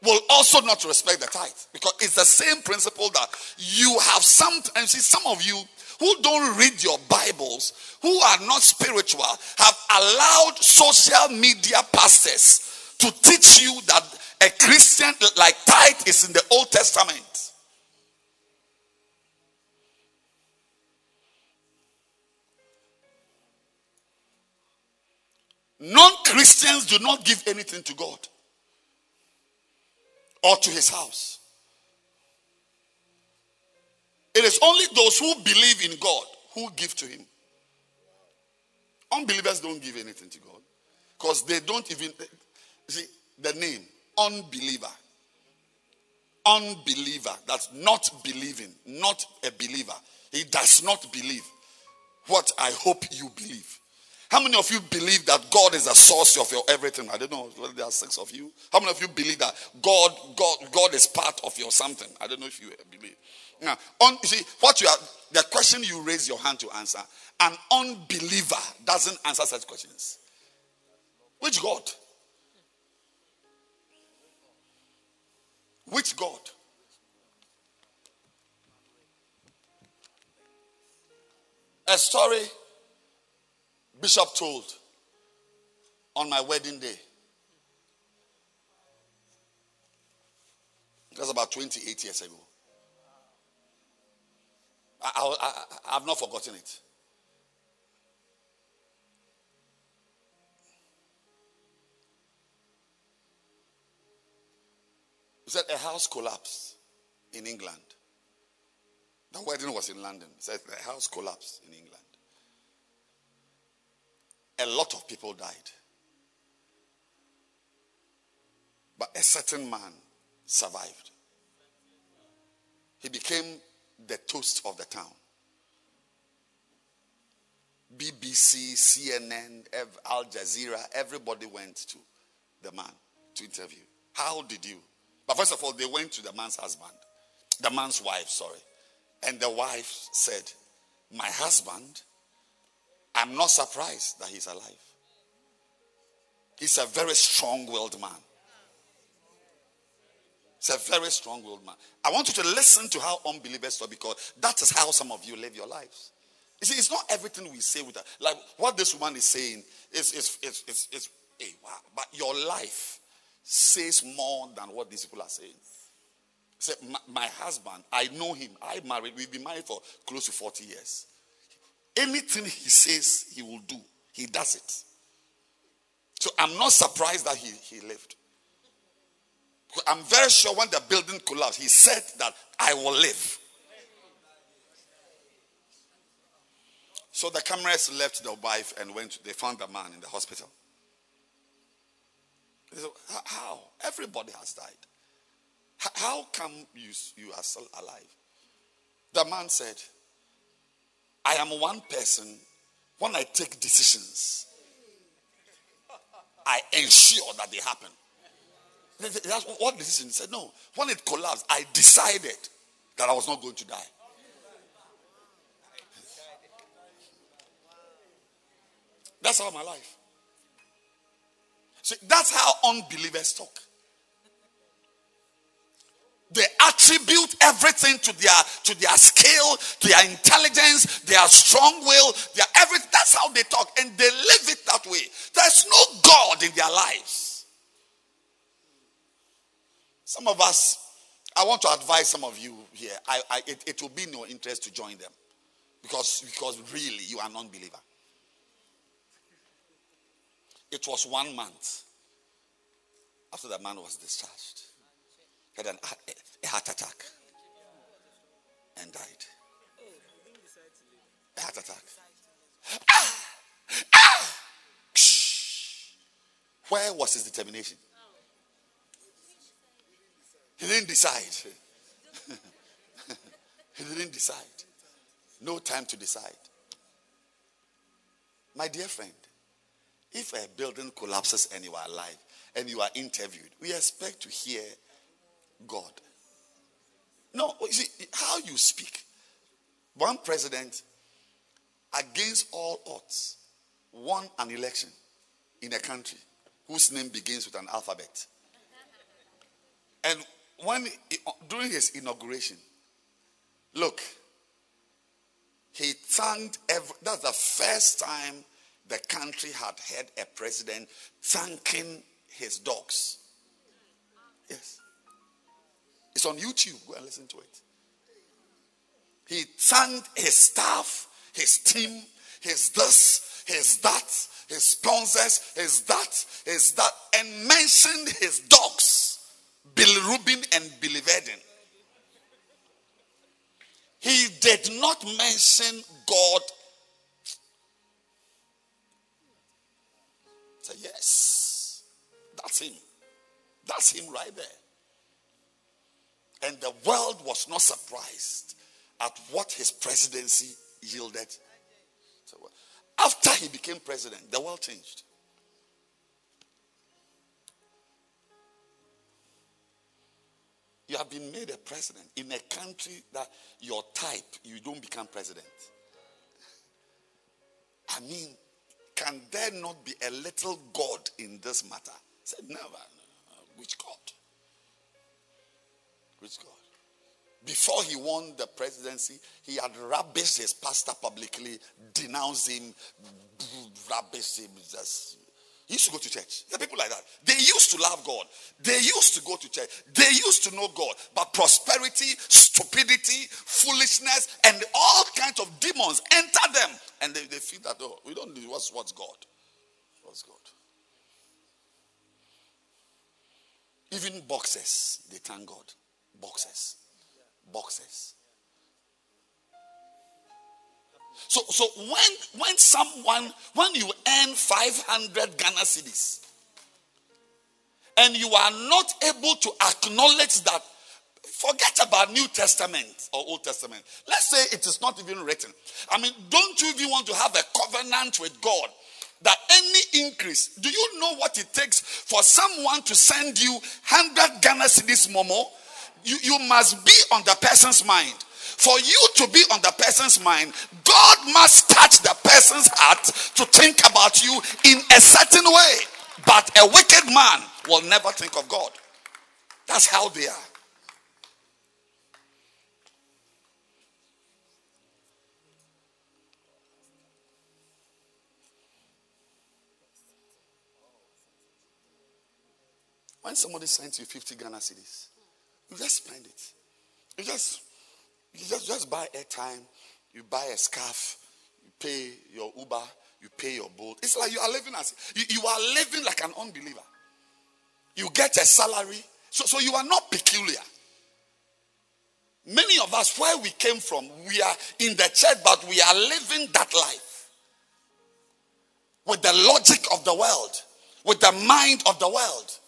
will also not respect the tithe. Because it's the same principle that you have sometimes see some of you who don't read your bibles who are not spiritual have allowed social media pastors to teach you that a christian like tithe is in the old testament non-christians do not give anything to god or to his house. It is only those who believe in God who give to him. Unbelievers don't give anything to God because they don't even see the name unbeliever. Unbeliever, that's not believing, not a believer. He does not believe what I hope you believe. How many of you believe that God is the source of your everything? I don't know whether there are six of you. How many of you believe that God, God, God is part of your something? I don't know if you believe. Now, on, you see, what you are, the question you raise your hand to answer, an unbeliever doesn't answer such questions. Which God? Which God? A story Bishop told on my wedding day. That's about 28 years ago. I, have not forgotten it. He said a house collapsed in England. The wedding was in London. He said the house collapsed in England a lot of people died. But a certain man survived. He became the toast of the town. BBC, CNN, Al Jazeera, everybody went to the man to interview. How did you? But first of all, they went to the man's husband, the man's wife, sorry. And the wife said, My husband I'm not surprised that he's alive. He's a very strong willed man. He's a very strong willed man. I want you to listen to how unbelievers talk because that is how some of you live your lives. You see, it's not everything we say with that. Like what this woman is saying is, is, is, is, is hey, wow. but your life says more than what these people are saying. Say, my, my husband, I know him. I married, we've been married for close to 40 years. Anything he says he will do, he does it. So I'm not surprised that he, he lived. I'm very sure when the building collapsed, he said that I will live. So the cameras left the wife and went. They found the man in the hospital. They said, How? Everybody has died. How come you, you are still alive? The man said, I am one person, when I take decisions, I ensure that they happen. That's what decision? He said, no. When it collapsed, I decided that I was not going to die. That's how my life. See, that's how unbelievers talk. They attribute everything to their to their skill, to their intelligence, their strong will, their everything. That's how they talk, and they live it that way. There's no God in their lives. Some of us, I want to advise some of you here. I, I it, it will be your interest to join them, because because really you are non-believer. It was one month after the man was discharged had an, a heart attack and died. A heart attack. Ah! Ah! Where was his determination? He didn't decide. he didn't decide. No time to decide. My dear friend, if a building collapses and you are alive and you are interviewed, we expect to hear God. No, you see, how you speak. One president, against all odds, won an election in a country whose name begins with an alphabet. And when uh, during his inauguration, look, he thanked every, that's the first time the country had had a president thanking his dogs. Yes. It's on YouTube. Go and listen to it. He thanked his staff, his team, his this, his that, his sponsors, his that, his that, and mentioned his dogs, Bill Rubin and Billy Verdin. He did not mention God. Say, yes, that's him. That's him right there. And the world was not surprised at what his presidency yielded. So, after he became president, the world changed. You have been made a president in a country that your type, you don't become president. I mean, can there not be a little God in this matter? I said, never. Which God? Which God? Before he won the presidency, he had rubbished his pastor publicly, denounced him, rubbished him, just he used to go to church. There are people like that. They used to love God. They used to go to church. They used to know God. But prosperity, stupidity, foolishness, and all kinds of demons enter them. And they, they feel that, oh, we don't know what's, what's God. What's God? Even boxers, they thank God. Boxers. Boxers. So, so when when someone when you earn 500 Ghana cedis and you are not able to acknowledge that forget about New Testament or Old Testament. Let's say it is not even written. I mean, don't you even want to have a covenant with God? That any increase, do you know what it takes for someone to send you 100 Ghana cedis momo? You, you must be on the person's mind. For you to be on the person's mind, God must touch the person's heart to think about you in a certain way. But a wicked man will never think of God. That's how they are. When somebody sends you 50 Ghana cedis, you just spend it. You just you just, just buy airtime, you buy a scarf, you pay your Uber, you pay your boat. It's like you are living as you, you are living like an unbeliever. You get a salary, so, so you are not peculiar. Many of us, where we came from, we are in the church, but we are living that life with the logic of the world, with the mind of the world.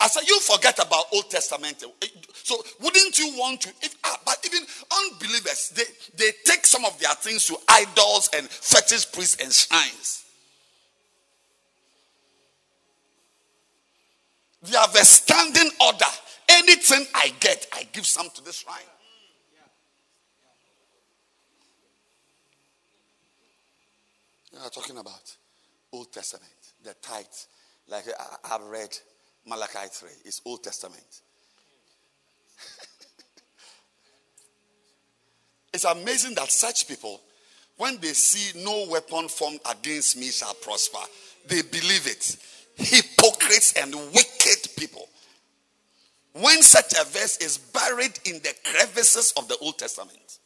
I said, you forget about Old Testament. So wouldn't you want to? If, ah, but even unbelievers, they, they take some of their things to idols and fetish priests and shrines. They have a standing order. Anything I get, I give some to the shrine. We are talking about Old Testament, the tithes. Like I've read Malachi 3. It's Old Testament. it's amazing that such people, when they see no weapon formed against me shall prosper, they believe it. Hypocrites and wicked people. When such a verse is buried in the crevices of the Old Testament,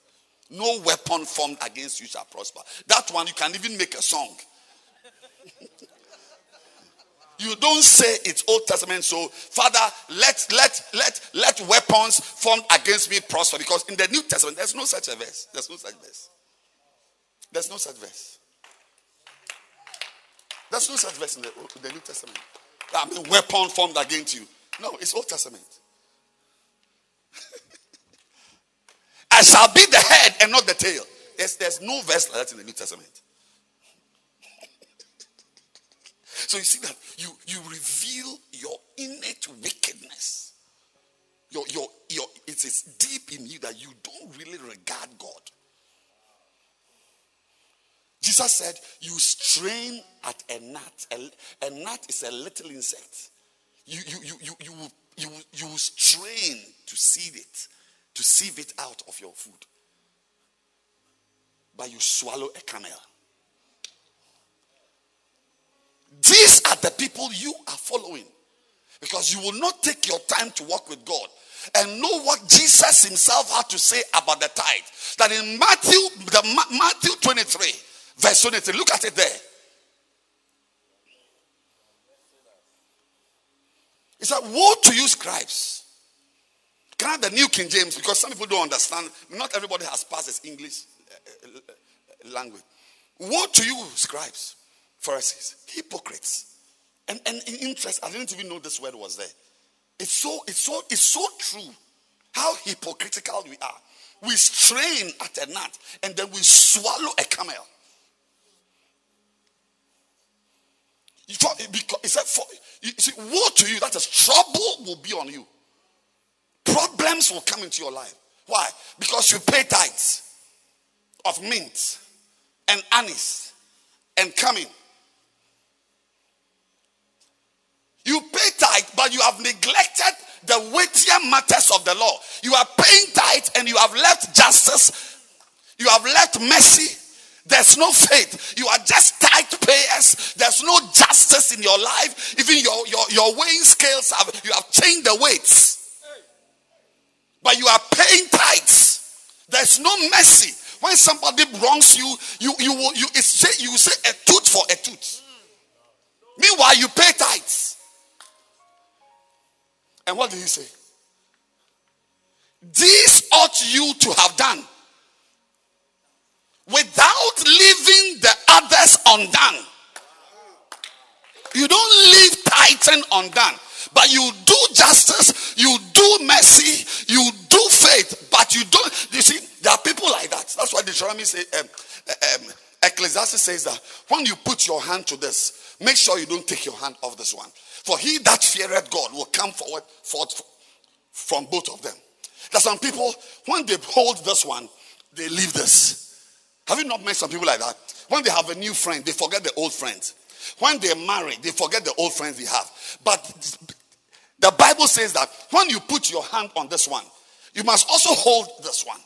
no weapon formed against you shall prosper. That one you can even make a song. You don't say it's Old Testament. So, Father, let let let let weapons formed against me prosper. Because in the New Testament, there's no such a verse. There's no such verse. There's no such verse. There's no such verse in the, in the New Testament. I mean, weapon formed against you. No, it's Old Testament. I shall be the head and not the tail. There's, there's no verse like that in the New Testament. So you see that you, you reveal your innate wickedness, your, your is deep in you that you don't really regard God. Jesus said, You strain at a gnat. A, a gnat is a little insect. You, you, you, you, you, you, you strain to sieve it, to sieve it out of your food. But you swallow a camel. These are the people you are following. Because you will not take your time to walk with God and know what Jesus himself had to say about the tithe. That in Matthew, the Ma- Matthew 23, verse 23, look at it there. He said, Woe to you, scribes. Can I have the New King James? Because some people don't understand. Not everybody has passed this English uh, uh, language. Woe to you, scribes, Pharisees, hypocrites. And, and in interest, I didn't even know this word was there. It's so, it's so, it's so true how hypocritical we are. We strain at a gnat and then we swallow a camel. It because he said, for, you see, woe to you, that is trouble will be on you. Problems will come into your life. Why? Because you pay tithes of mint and anise and cumin. You pay tithe, but you have neglected the weightier matters of the law. You are paying tithe and you have left justice. You have left mercy. There's no faith. You are just tithe payers. There's no justice in your life. Even your, your, your weighing scales have you have changed the weights. But you are paying tithes. There's no mercy. When somebody wrongs you, you you will you say you say a tooth for a tooth. Meanwhile, you pay tithes. And what did he say? This ought you to have done without leaving the others undone. You don't leave Titan undone, but you do justice, you do mercy, you do faith, but you don't. You see, there are people like that. That's why Deuteronomy say, um, um, Ecclesiastes says that when you put your hand to this, make sure you don't take your hand off this one. For he that feareth God will come forward forth from both of them. There's some people, when they hold this one, they leave this. Have you not met some people like that? When they have a new friend, they forget the old friends. When they marry, they forget the old friends they have. But the Bible says that when you put your hand on this one, you must also hold this one.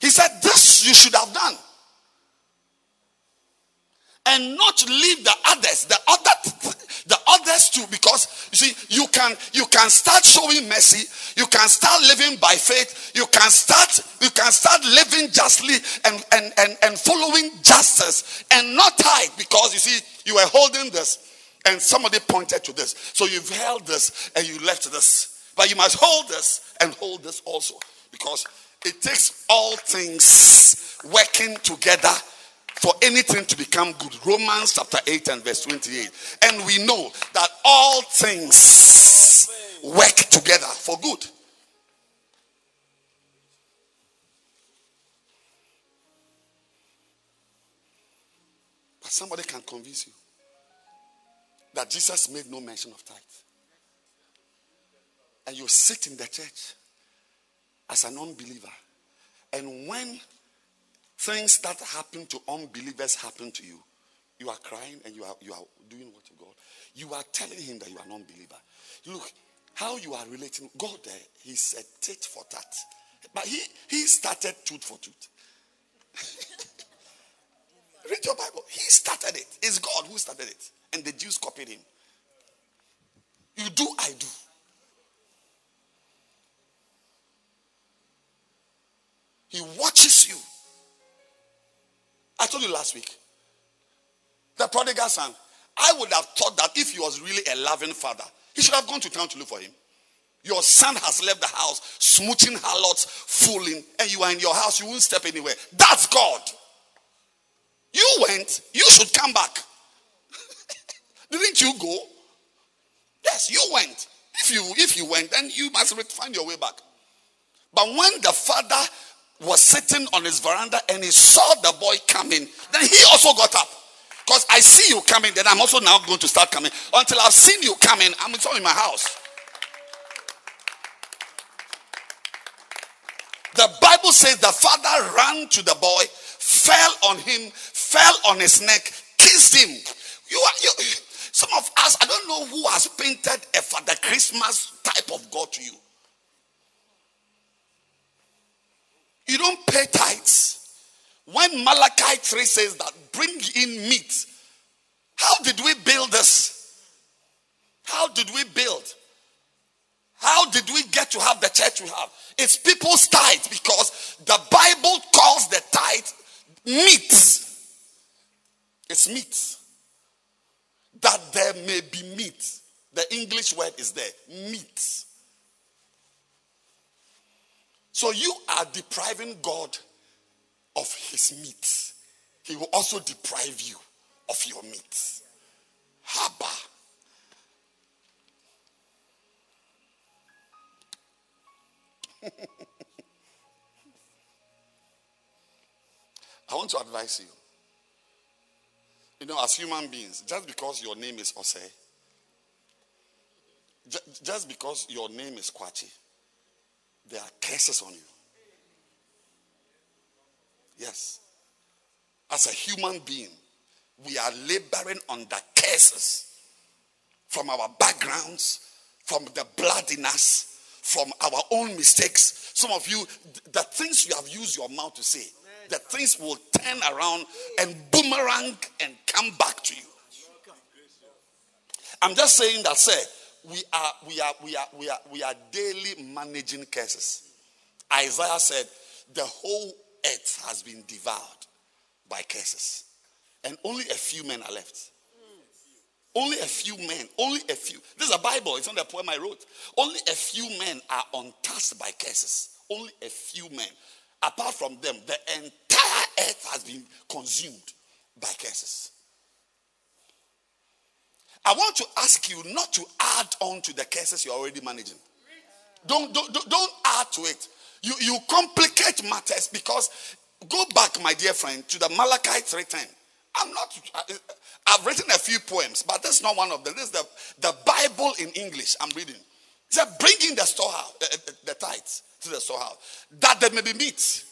He said, This you should have done. And not leave the others, the other the others too, because you see, you can you can start showing mercy, you can start living by faith, you can start you can start living justly and and and, and following justice and not tithe because you see you were holding this and somebody pointed to this. So you've held this and you left this. But you must hold this and hold this also because it takes all things working together for anything to become good. Romans chapter 8 and verse 28. And we know that all things work together for good. But somebody can convince you that Jesus made no mention of tithe. And you sit in the church as an unbeliever. And when things that happen to unbelievers happen to you, you are crying and you are, you are doing what to God. You are telling him that you are an unbeliever. Look, how you are relating, God there, he said tit for tat. But he, he started tooth for tooth. Read your Bible. He started it. It's God who started it. And the Jews copied him. You do, I do. He watches you. I told you last week. The prodigal son. I would have thought that if he was really a loving father, he should have gone to town to look for him. Your son has left the house, smooching harlots, fooling, and you are in your house, you won't step anywhere. That's God. You went, you should come back. Didn't you go? Yes, you went. If you if you went, then you must find your way back. But when the father was sitting on his veranda and he saw the boy coming, then he also got up. Because I see you coming, then I'm also now going to start coming. Until I've seen you coming, I'm in my house. The Bible says the father ran to the boy, fell on him, fell on his neck, kissed him. You are you, some of us, I don't know who has painted a Father Christmas type of God to you. You don't pay tithes. When Malachi 3 says that, bring in meat. How did we build this? How did we build? How did we get to have the church we have? It's people's tithe because the Bible calls the tithe meat. It's meat. That there may be meat. The English word is there meat. So you are depriving God of his meat. He will also deprive you of your meat. Haba. I want to advise you. You know, as human beings, just because your name is Ose, just because your name is Kwachi, there are curses on you. Yes. As a human being, we are laboring under curses from our backgrounds, from the blood in us, from our own mistakes. Some of you, the things you have used your mouth to say, the things will turn around and boomerang and come back to you. I'm just saying that, say, we are, we are, we are, we are, we are daily managing curses. Isaiah said, the whole earth has been devoured by curses, and only a few men are left. Only a few men, only a few. This is a Bible, it's not a poem I wrote. Only a few men are untouched by curses. Only a few men. Apart from them, the entire earth has been consumed by curses. I want to ask you not to add on to the cases you're already managing. Don't, don't, don't, add to it. You, you complicate matters because go back, my dear friend, to the Malachi 3:10. I'm not. I've written a few poems, but that's not one of them. This is the, the Bible in English. I'm reading. It said, "Bring in the storehouse, the, the, the tithes to the storehouse, that there may be meat."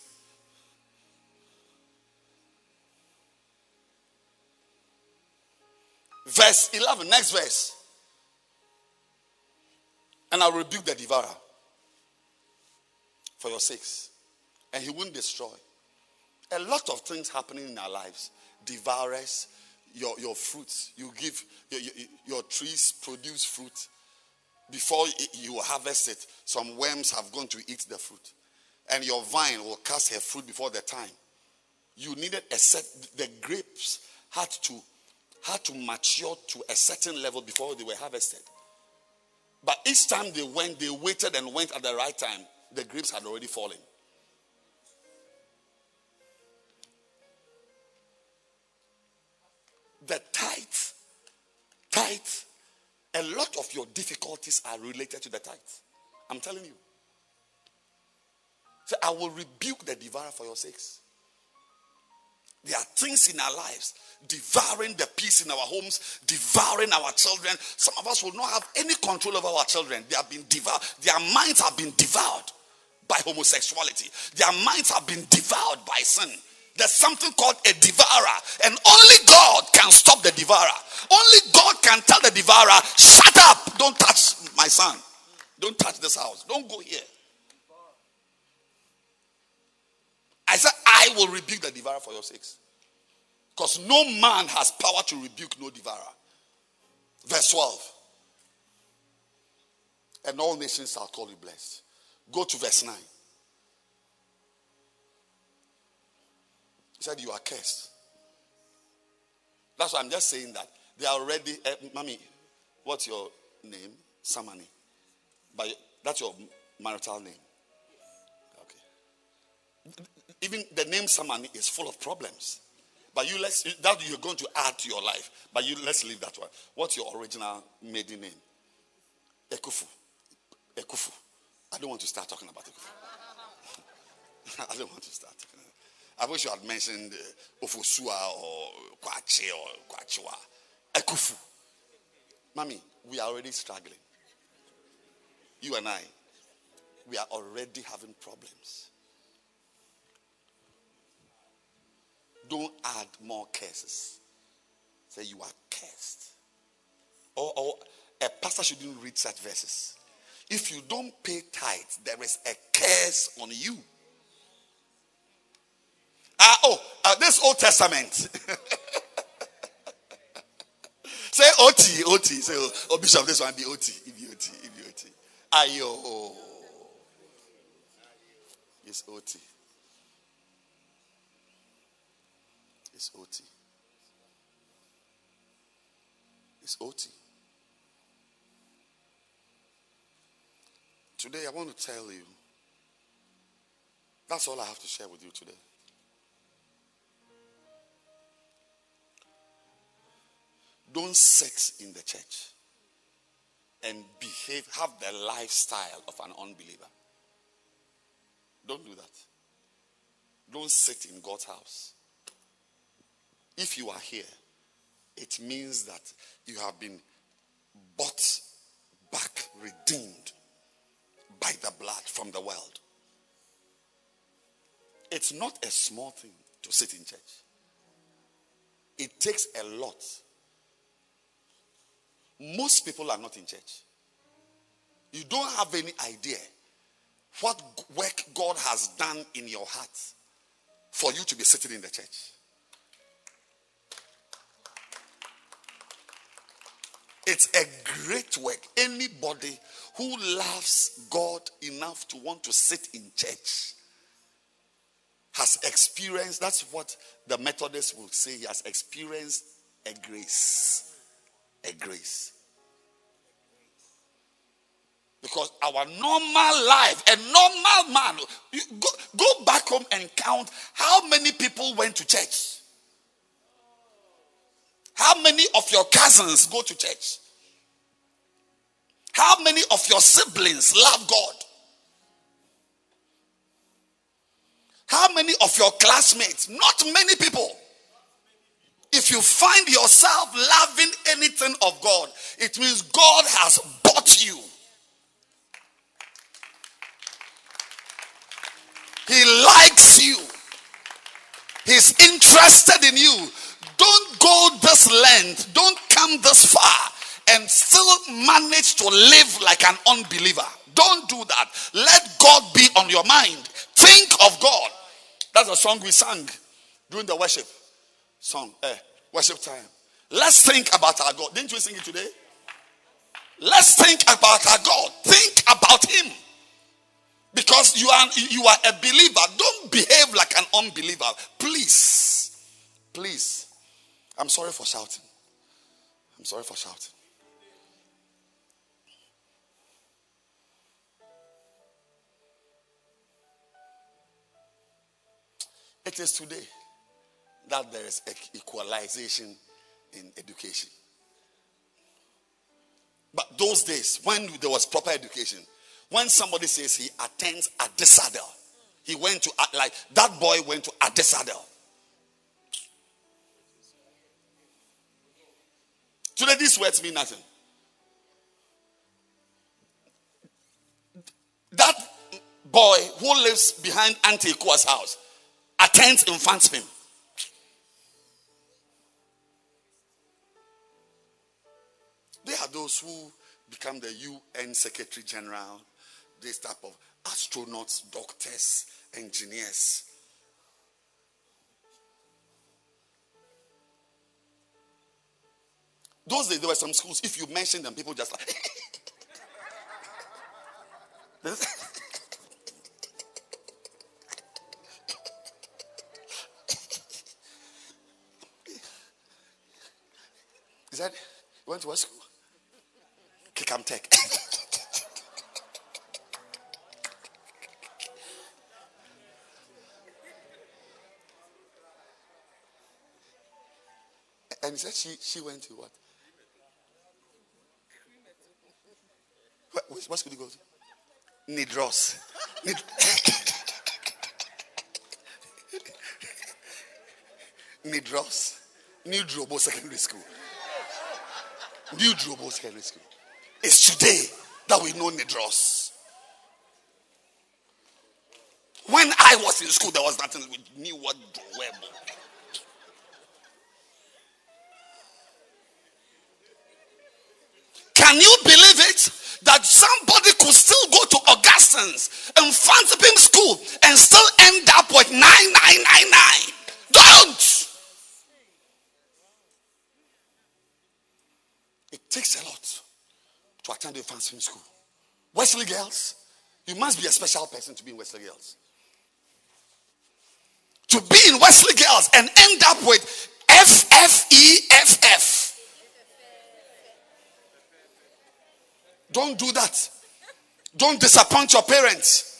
Verse 11, next verse. And I'll rebuke the devourer for your sakes, and he won't destroy. A lot of things happening in our lives. Devourers, your, your fruits. You give, your, your, your trees produce fruit. Before you harvest it, some worms have gone to eat the fruit. And your vine will cast her fruit before the time. You needed a set, the grapes had to, had to mature to a certain level before they were harvested. But each time they went, they waited and went at the right time. The grapes had already fallen. The tithe, tithe, a lot of your difficulties are related to the tithe. I'm telling you. So I will rebuke the devourer for your sakes. There are things in our lives devouring the peace in our homes, devouring our children. Some of us will not have any control over our children. They have been devoured. Their minds have been devoured by homosexuality. Their minds have been devoured by sin. There's something called a devourer, and only God can stop the devourer. Only God can tell the devourer, "Shut up! Don't touch my son. Don't touch this house. Don't go here." I said, I will rebuke the devourer for your sakes. Because no man has power to rebuke no devourer. Verse 12. And all nations shall call you blessed. Go to verse 9. He said, You are cursed. That's why I'm just saying that. They are already, uh, mommy, what's your name? Samani. But that's your marital name. Okay even the name Samani is full of problems. But you let's that you're going to add to your life. But you let's leave that one. What's your original maiden name? Ekufu. Ekufu. I don't want to start talking about Ekufu. I don't want to start talking. I wish you had mentioned uh, or Kwache or Kwachua. Ekufu. Mommy, we are already struggling. You and I, we are already having problems. Don't add more curses. Say you are cursed. Or, or a pastor shouldn't read such verses. If you don't pay tithes, there is a curse on you. Ah, oh, uh, this Old Testament. Say OT, OT. Say, oh, oh, Bishop, this one be OT. Be OT, be OT. Ayo. It's OT. It's OT. It's OT. Today, I want to tell you that's all I have to share with you today. Don't sit in the church and behave, have the lifestyle of an unbeliever. Don't do that. Don't sit in God's house. If you are here, it means that you have been bought back, redeemed by the blood from the world. It's not a small thing to sit in church, it takes a lot. Most people are not in church. You don't have any idea what work God has done in your heart for you to be sitting in the church. It's a great work. Anybody who loves God enough to want to sit in church has experienced, that's what the Methodists will say, he has experienced a grace. A grace. Because our normal life, a normal man, go, go back home and count how many people went to church. How many of your cousins go to church? How many of your siblings love God? How many of your classmates? Not many people. If you find yourself loving anything of God, it means God has bought you. He likes you. He's interested in you. Don't go this length. Don't come this far and still manage to live like an unbeliever. Don't do that. Let God be on your mind. Think of God. That's a song we sang during the worship song, eh, worship time. Let's think about our God. Didn't we sing it today? Let's think about our God. Think about Him. Because you are you are a believer. Don't behave like an unbeliever. Please. Please. I'm sorry for shouting. I'm sorry for shouting. It is today that there is equalization in education. But those days, when there was proper education, when somebody says he attends Adisadel, he went to, like, that boy went to Adisadel. Today, these words mean nothing. That boy who lives behind Auntie Kua's house attends in front him. There are those who become the UN Secretary General, this type of astronauts, doctors, engineers. Those days, there were some schools, if you mention them, people just like. Is that you went to what school? Kikam Tech. and he said she, she went to what? What, what school did you go to? Nidros. Nid- Nidros, New Drobo Secondary School. New Drobo Secondary School. It's today that we know Nidros. When I was in school, there was nothing. We knew what Drobo. Can you believe it? That somebody could still go to Augustine's and Fancy School and still end up with 9999. Don't! It takes a lot to attend a fancy school. Wesley girls, you must be a special person to be in Wesley girls. To be in Wesley girls and end up with F Don't do that. Don't disappoint your parents.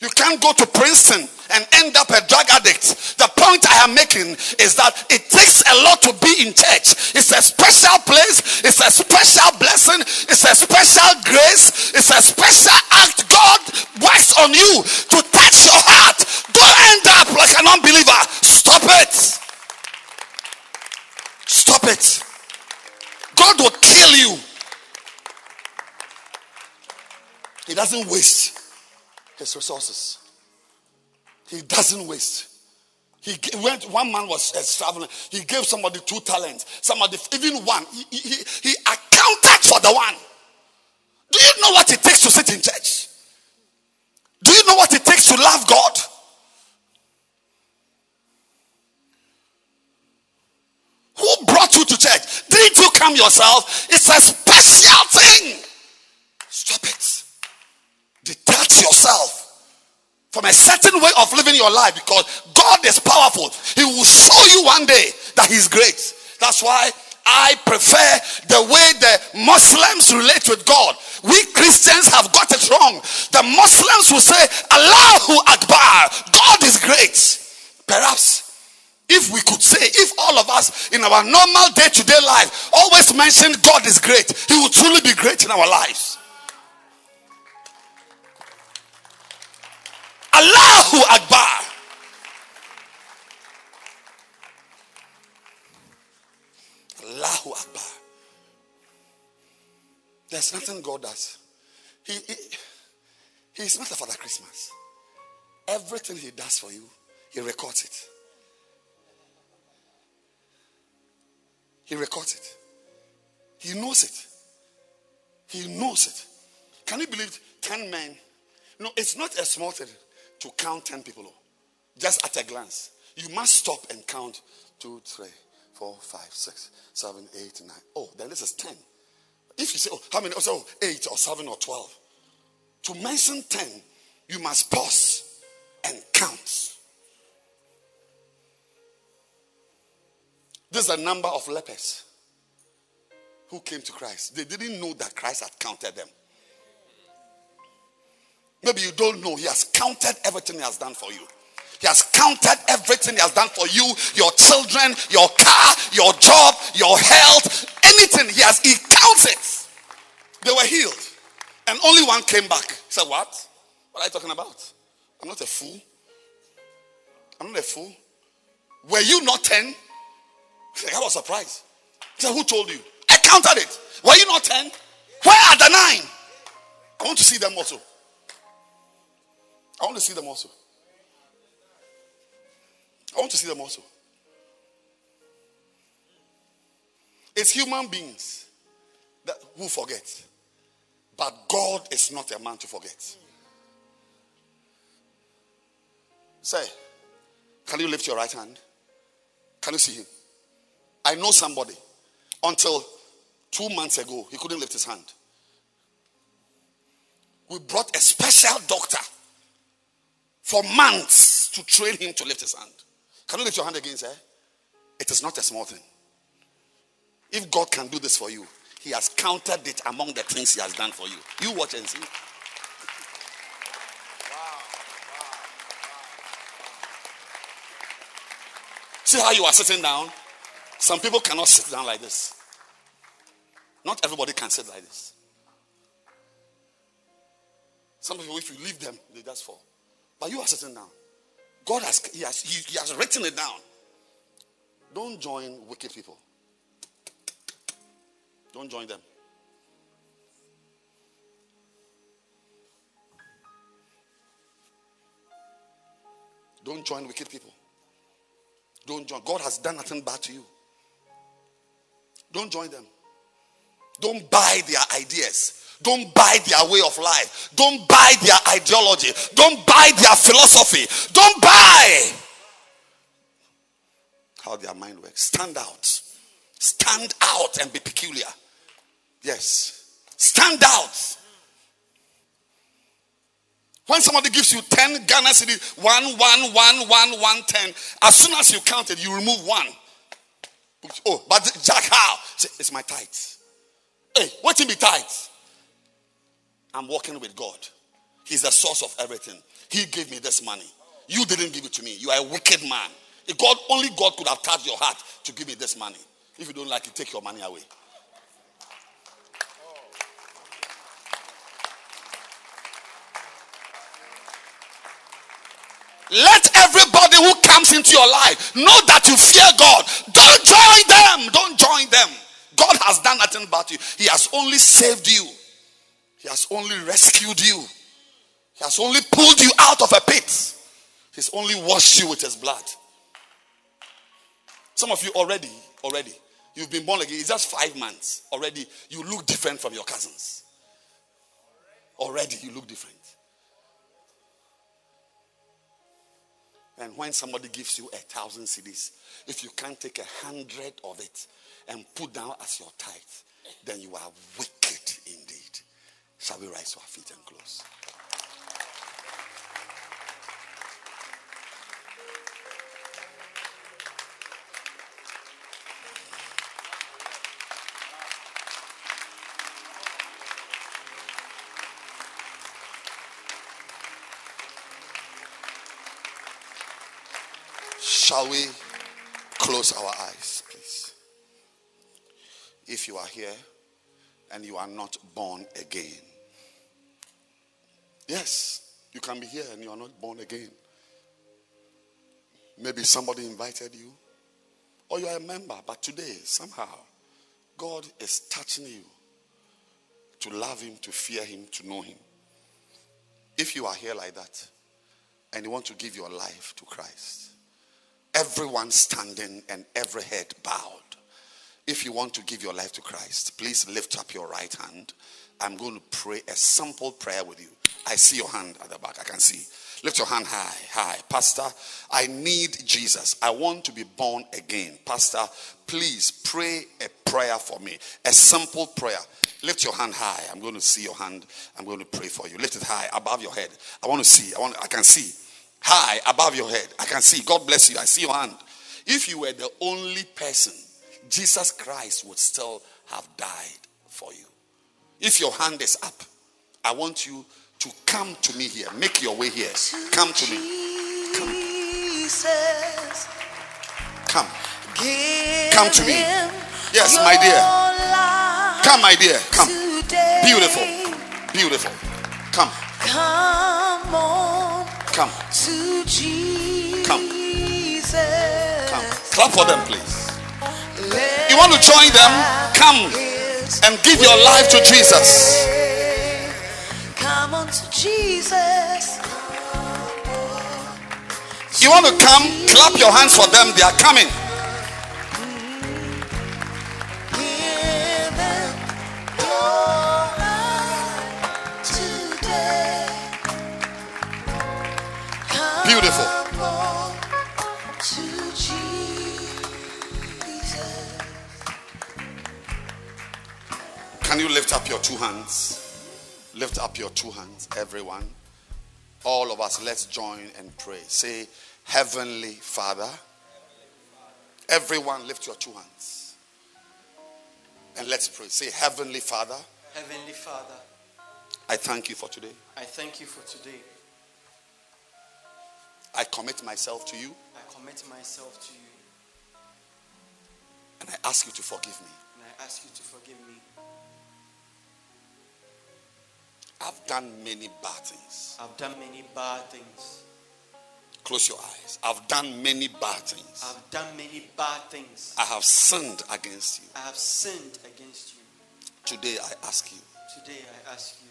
You can't go to Princeton and end up a drug addict. The point I am making is that it takes a lot to be in church. It's a special place, it's a special blessing, it's a special grace, it's a special act God works on you to touch your heart. Don't end up like an unbeliever. Stop it. Stop it. God will kill you. He doesn't waste his resources. He doesn't waste. He went, one man was uh, traveling. He gave somebody two talents. Somebody, even one. He, he, he- accounted for the one. Do you know what it takes to sit in church? Do you know what it takes to love God? Who brought you to church? Didn't you come yourself? It's a special thing. Stop it. Detach yourself from a certain way of living your life because God is powerful. He will show you one day that He's great. That's why I prefer the way the Muslims relate with God. We Christians have got it wrong. The Muslims will say, Allahu Akbar, God is great. Perhaps if we could say, if all of us in our normal day to day life always mention God is great, He will truly be great in our lives. Allahu Akbar. Allahu Akbar. There's nothing God does. He, he, he's not a Father Christmas. Everything He does for you, He records it. He records it. He knows it. He knows it. Can you believe 10 men? No, it's not a small thing to count 10 people. oh. Just at a glance. You must stop and count 2, 3, 4, 5, 6, 7, 8, 9. Oh, then this is 10. If you say, oh, how many? Oh, so 8 or 7 or 12. To mention 10, you must pause and count. This is the number of lepers who came to Christ. They didn't know that Christ had counted them. Maybe you don't know. He has counted everything He has done for you. He has counted everything He has done for you, your children, your car, your job, your health, anything. He has, He counts it. They were healed. And only one came back. He said, What? What are you talking about? I'm not a fool. I'm not a fool. Were you not 10? I was surprised. He said, Who told you? I counted it. Were you not 10? Where are the nine? I want to see them also. I want to see them also. I want to see them also. It's human beings that who forget. But God is not a man to forget. Say, can you lift your right hand? Can you see him? I know somebody. Until two months ago, he couldn't lift his hand. We brought a special doctor for months to train him to lift his hand. Can you lift your hand again, sir? It is not a small thing. If God can do this for you, He has counted it among the things He has done for you. You watch and see. See how you are sitting down? Some people cannot sit down like this. Not everybody can sit like this. Some people, if you leave them, they just fall. But you are sitting down. God has he has he, he has written it down. Don't join wicked people. Don't join them. Don't join wicked people. Don't join. God has done nothing bad to you. Don't join them. Don't buy their ideas. Don't buy their way of life. Don't buy their ideology. Don't buy their philosophy. Don't buy how their mind works. Stand out. Stand out and be peculiar. Yes. Stand out. When somebody gives you 10 Ghana cedi, one, one, one, one, one, ten, as soon as you count it, you remove one. Oh, but Jack, how? It's my tithe. Hey, what in be tithe? I'm working with God. He's the source of everything. He gave me this money. You didn't give it to me. You are a wicked man. If God only God could have touched your heart to give me this money. If you don't like it, take your money away. Let everybody who comes into your life know that you fear God. Don't join them. Don't join them. God has done nothing about you. He has only saved you. He has only rescued you. He has only pulled you out of a pit. He's only washed you with his blood. Some of you already, already, you've been born again. It's just five months. Already, you look different from your cousins. Already, you look different. And when somebody gives you a thousand cedis, if you can't take a hundred of it and put down as your tithe, then you are wicked indeed. Shall we rise to our feet and close? Shall we close our eyes? If you are here and you are not born again, yes, you can be here and you are not born again. Maybe somebody invited you, or you are a member, but today, somehow, God is touching you to love Him, to fear Him, to know Him. If you are here like that and you want to give your life to Christ, everyone standing and every head bowed. If you want to give your life to Christ, please lift up your right hand. I'm going to pray a simple prayer with you. I see your hand at the back. I can see. Lift your hand high, high. Pastor, I need Jesus. I want to be born again. Pastor, please pray a prayer for me. A simple prayer. Lift your hand high. I'm going to see your hand. I'm going to pray for you. Lift it high above your head. I want to see. I want I can see high above your head. I can see. God bless you. I see your hand. If you were the only person, Jesus Christ would still have died for you. If your hand is up, I want you to come to me here. Make your way here. Come to me. Jesus, Come. Come to me. Yes, my dear. Come, my dear. Come. Beautiful. Beautiful. Come. Come on Come. to Jesus. Come. Come. Clap for them, please. You want to join them? Come and give your life to Jesus. Come on to Jesus. You want to come? Clap your hands for them. They are coming. Give him your life today. Come Beautiful. Can you lift up your two hands? Lift up your two hands, everyone. All of us, let's join and pray. Say, Heavenly Father. Everyone, lift your two hands. And let's pray. Say, Heavenly Father, Heavenly Father, I thank you for today. I thank you for today. I commit myself to you I commit myself to you and I ask you to forgive me. and I ask you to forgive me. I've done many bad things. I've done many bad things. Close your eyes. I've done many bad things. I've done many bad things. I have sinned against you. I have sinned against you. Today I ask you Today I ask you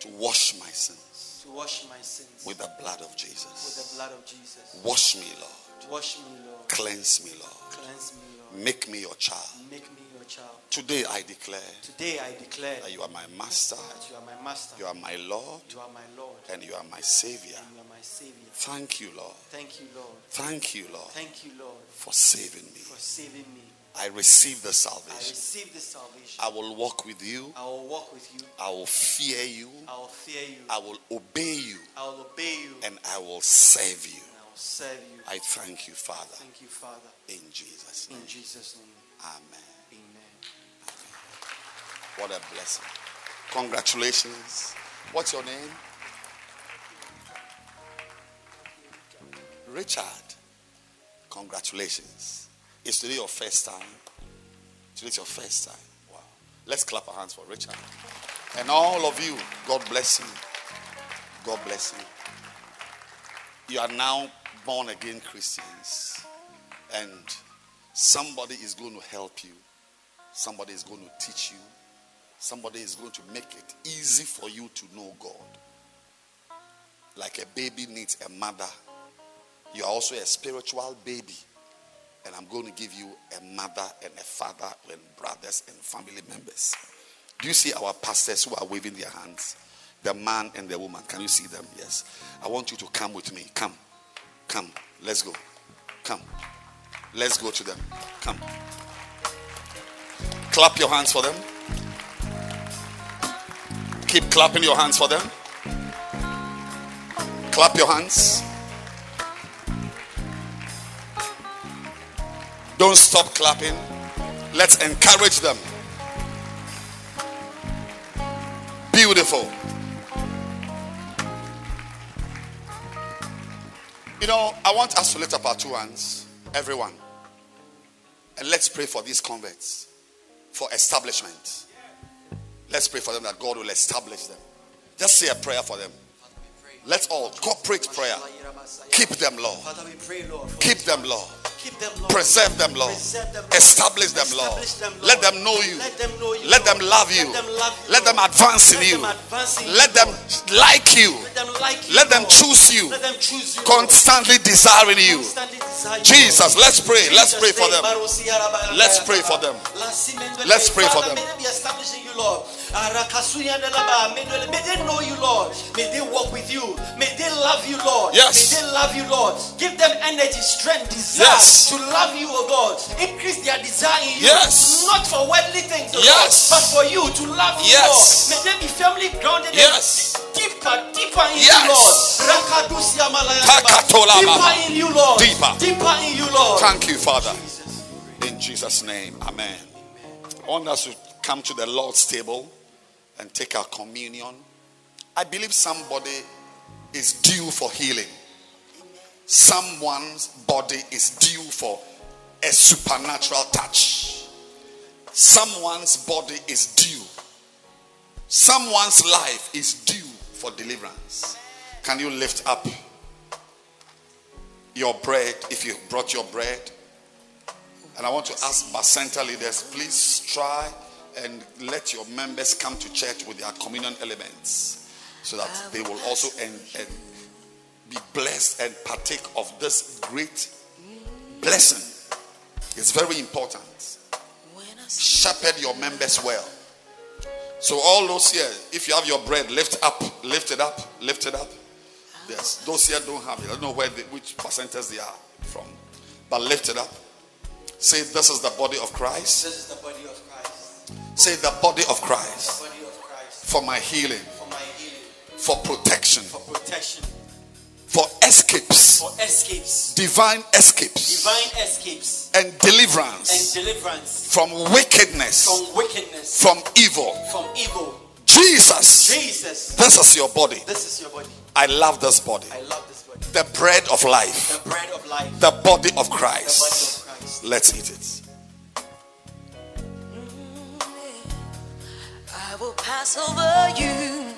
to wash my sins to wash my sins with the blood of Jesus. with the blood of Jesus. Wash me, Lord. Wash me, Lord. Cleanse me, Lord. Cleanse me, Lord. Make me your child. Make me your child. Today I declare Today I declare that you are my master, that you are my master. you are my Lord, You are my Lord. and you are my savior. And you are my Savior. Thank you, Lord. Thank you, Lord. Thank you, Lord, Thank you, Lord, for saving me. for saving me. I receive the salvation. I receive this salvation. I will walk with you. I will walk with you. I will fear you. I will fear you. I will obey you. I will obey you. And I will save you. And I will serve you. I thank you, Father, Thank you, Father. in Jesus' name. In Jesus' name. Amen. What a blessing. Congratulations. What's your name? Richard. Congratulations. Is today your first time? Today's your first time. Wow. Let's clap our hands for Richard. And all of you, God bless you. God bless you. You are now born again Christians. And somebody is going to help you. Somebody is going to teach you. Somebody is going to make it easy for you to know God. Like a baby needs a mother, you are also a spiritual baby. And I'm going to give you a mother and a father and brothers and family members. Do you see our pastors who are waving their hands? The man and the woman. Can you see them? Yes. I want you to come with me. Come. Come. Let's go. Come. Let's go to them. Come. Clap your hands for them. Keep clapping your hands for them. Clap your hands. Don't stop clapping. Let's encourage them. Beautiful. You know, I want us to lift up our two hands, everyone. And let's pray for these converts for establishment. Let's pray for them that God will establish them. Just say a prayer for them. Let's all corporate prayer. Keep them, Lord. Pray. Keep them. Lord. Them. Preserve them, Lord. Them. Establish them, Lord. Them. Let them know you. Let them them love you. Let them them advance in you. Let them like you. Let them them choose you. Them. Constantly desiring you. Jesus, let's pray. Let's pray for them. Let's pray for them. Let's pray for them. May they be establishing you, Lord. Arakasuya Nelaba, Mendele- May they know you, Lord. May they walk with you. May they love you, Lord. Yes. May they love you, Lord. Give them energy, strength, desire Yes. to love you, oh God. Increase their desire in you. Yes. Not for worldly things, Yes. Lord, but for you to love you, Yes. Lord. May they be firmly grounded Yes. deeper, deeper in Yes. you, Lord. Rakadusia Malaya. Takatolaba. Deeper in you, Lord. Deeper. Deeper in you, Lord. Thank you, Father. Jesus. In Jesus' name, Amen. I want us to come to the Lord's table and take our communion. I believe somebody is due for healing. Someone's body is due for a supernatural touch. Someone's body is due. Someone's life is due for deliverance. Can you lift up your bread if you brought your bread? And I want to ask Bacenta leaders, please try and let your members come to church with their communion elements so that they will also en- en- be blessed and partake of this great blessing. It's very important. Shepherd your members well. So, all those here, if you have your bread, lift up, lift it up, lift it up. Yes, those here don't have it. I don't know where they, which percentage they are from, but lift it up. Say, This is the body of Christ. This is the body of Christ. Say, The body of Christ body of Christ for my healing, for my healing, for protection, for protection, for escapes, for escapes, divine escapes, divine escapes, and and deliverance deliverance from wickedness, from wickedness, from evil. from evil. Jesus, Jesus, this is your body. this is your body. I love this body. I love this body. The bread of life, The bread of life, the body of the body of Christ. Let's eat it. Pass over you.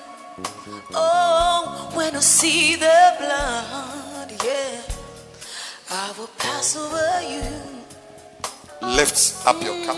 Oh, when I see the blood, yeah. I will pass over you. Lift up your cup.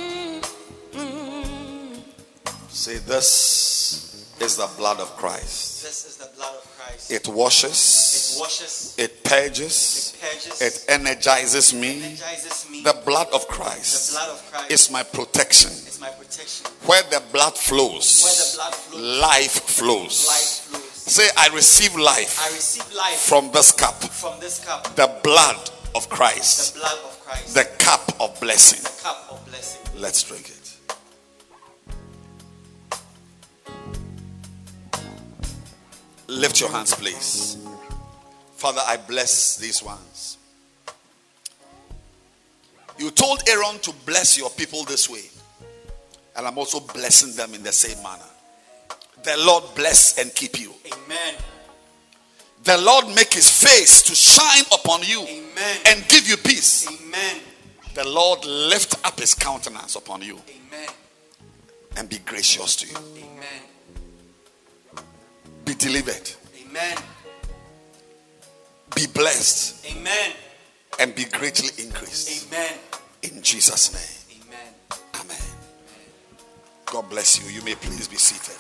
Say, This is the blood of Christ. This is the blood of Christ. It washes, It washes, it purges, it purges, it energizes me. energizes me. The blood of Christ. The blood of Christ is my protection. is my protection. Where the blood flows. Where the blood flows, life flows. life flows. Say, I receive life I receive life from this cup. from this cup, The blood of Christ. the blood of Christ, the cup of blessing. the cup of blessing. Let's drink it. Lift your hands, please. Father, I bless these ones. You told Aaron to bless your people this way, and I'm also blessing them in the same manner. The Lord bless and keep you. Amen. The Lord make his face to shine upon you Amen. and give you peace. Amen. The Lord lift up his countenance upon you Amen. and be gracious to you. Amen. Be delivered, Amen. be blessed, Amen. and be greatly increased. Amen. In Jesus' name. Amen. Amen. God bless you. You may please be seated.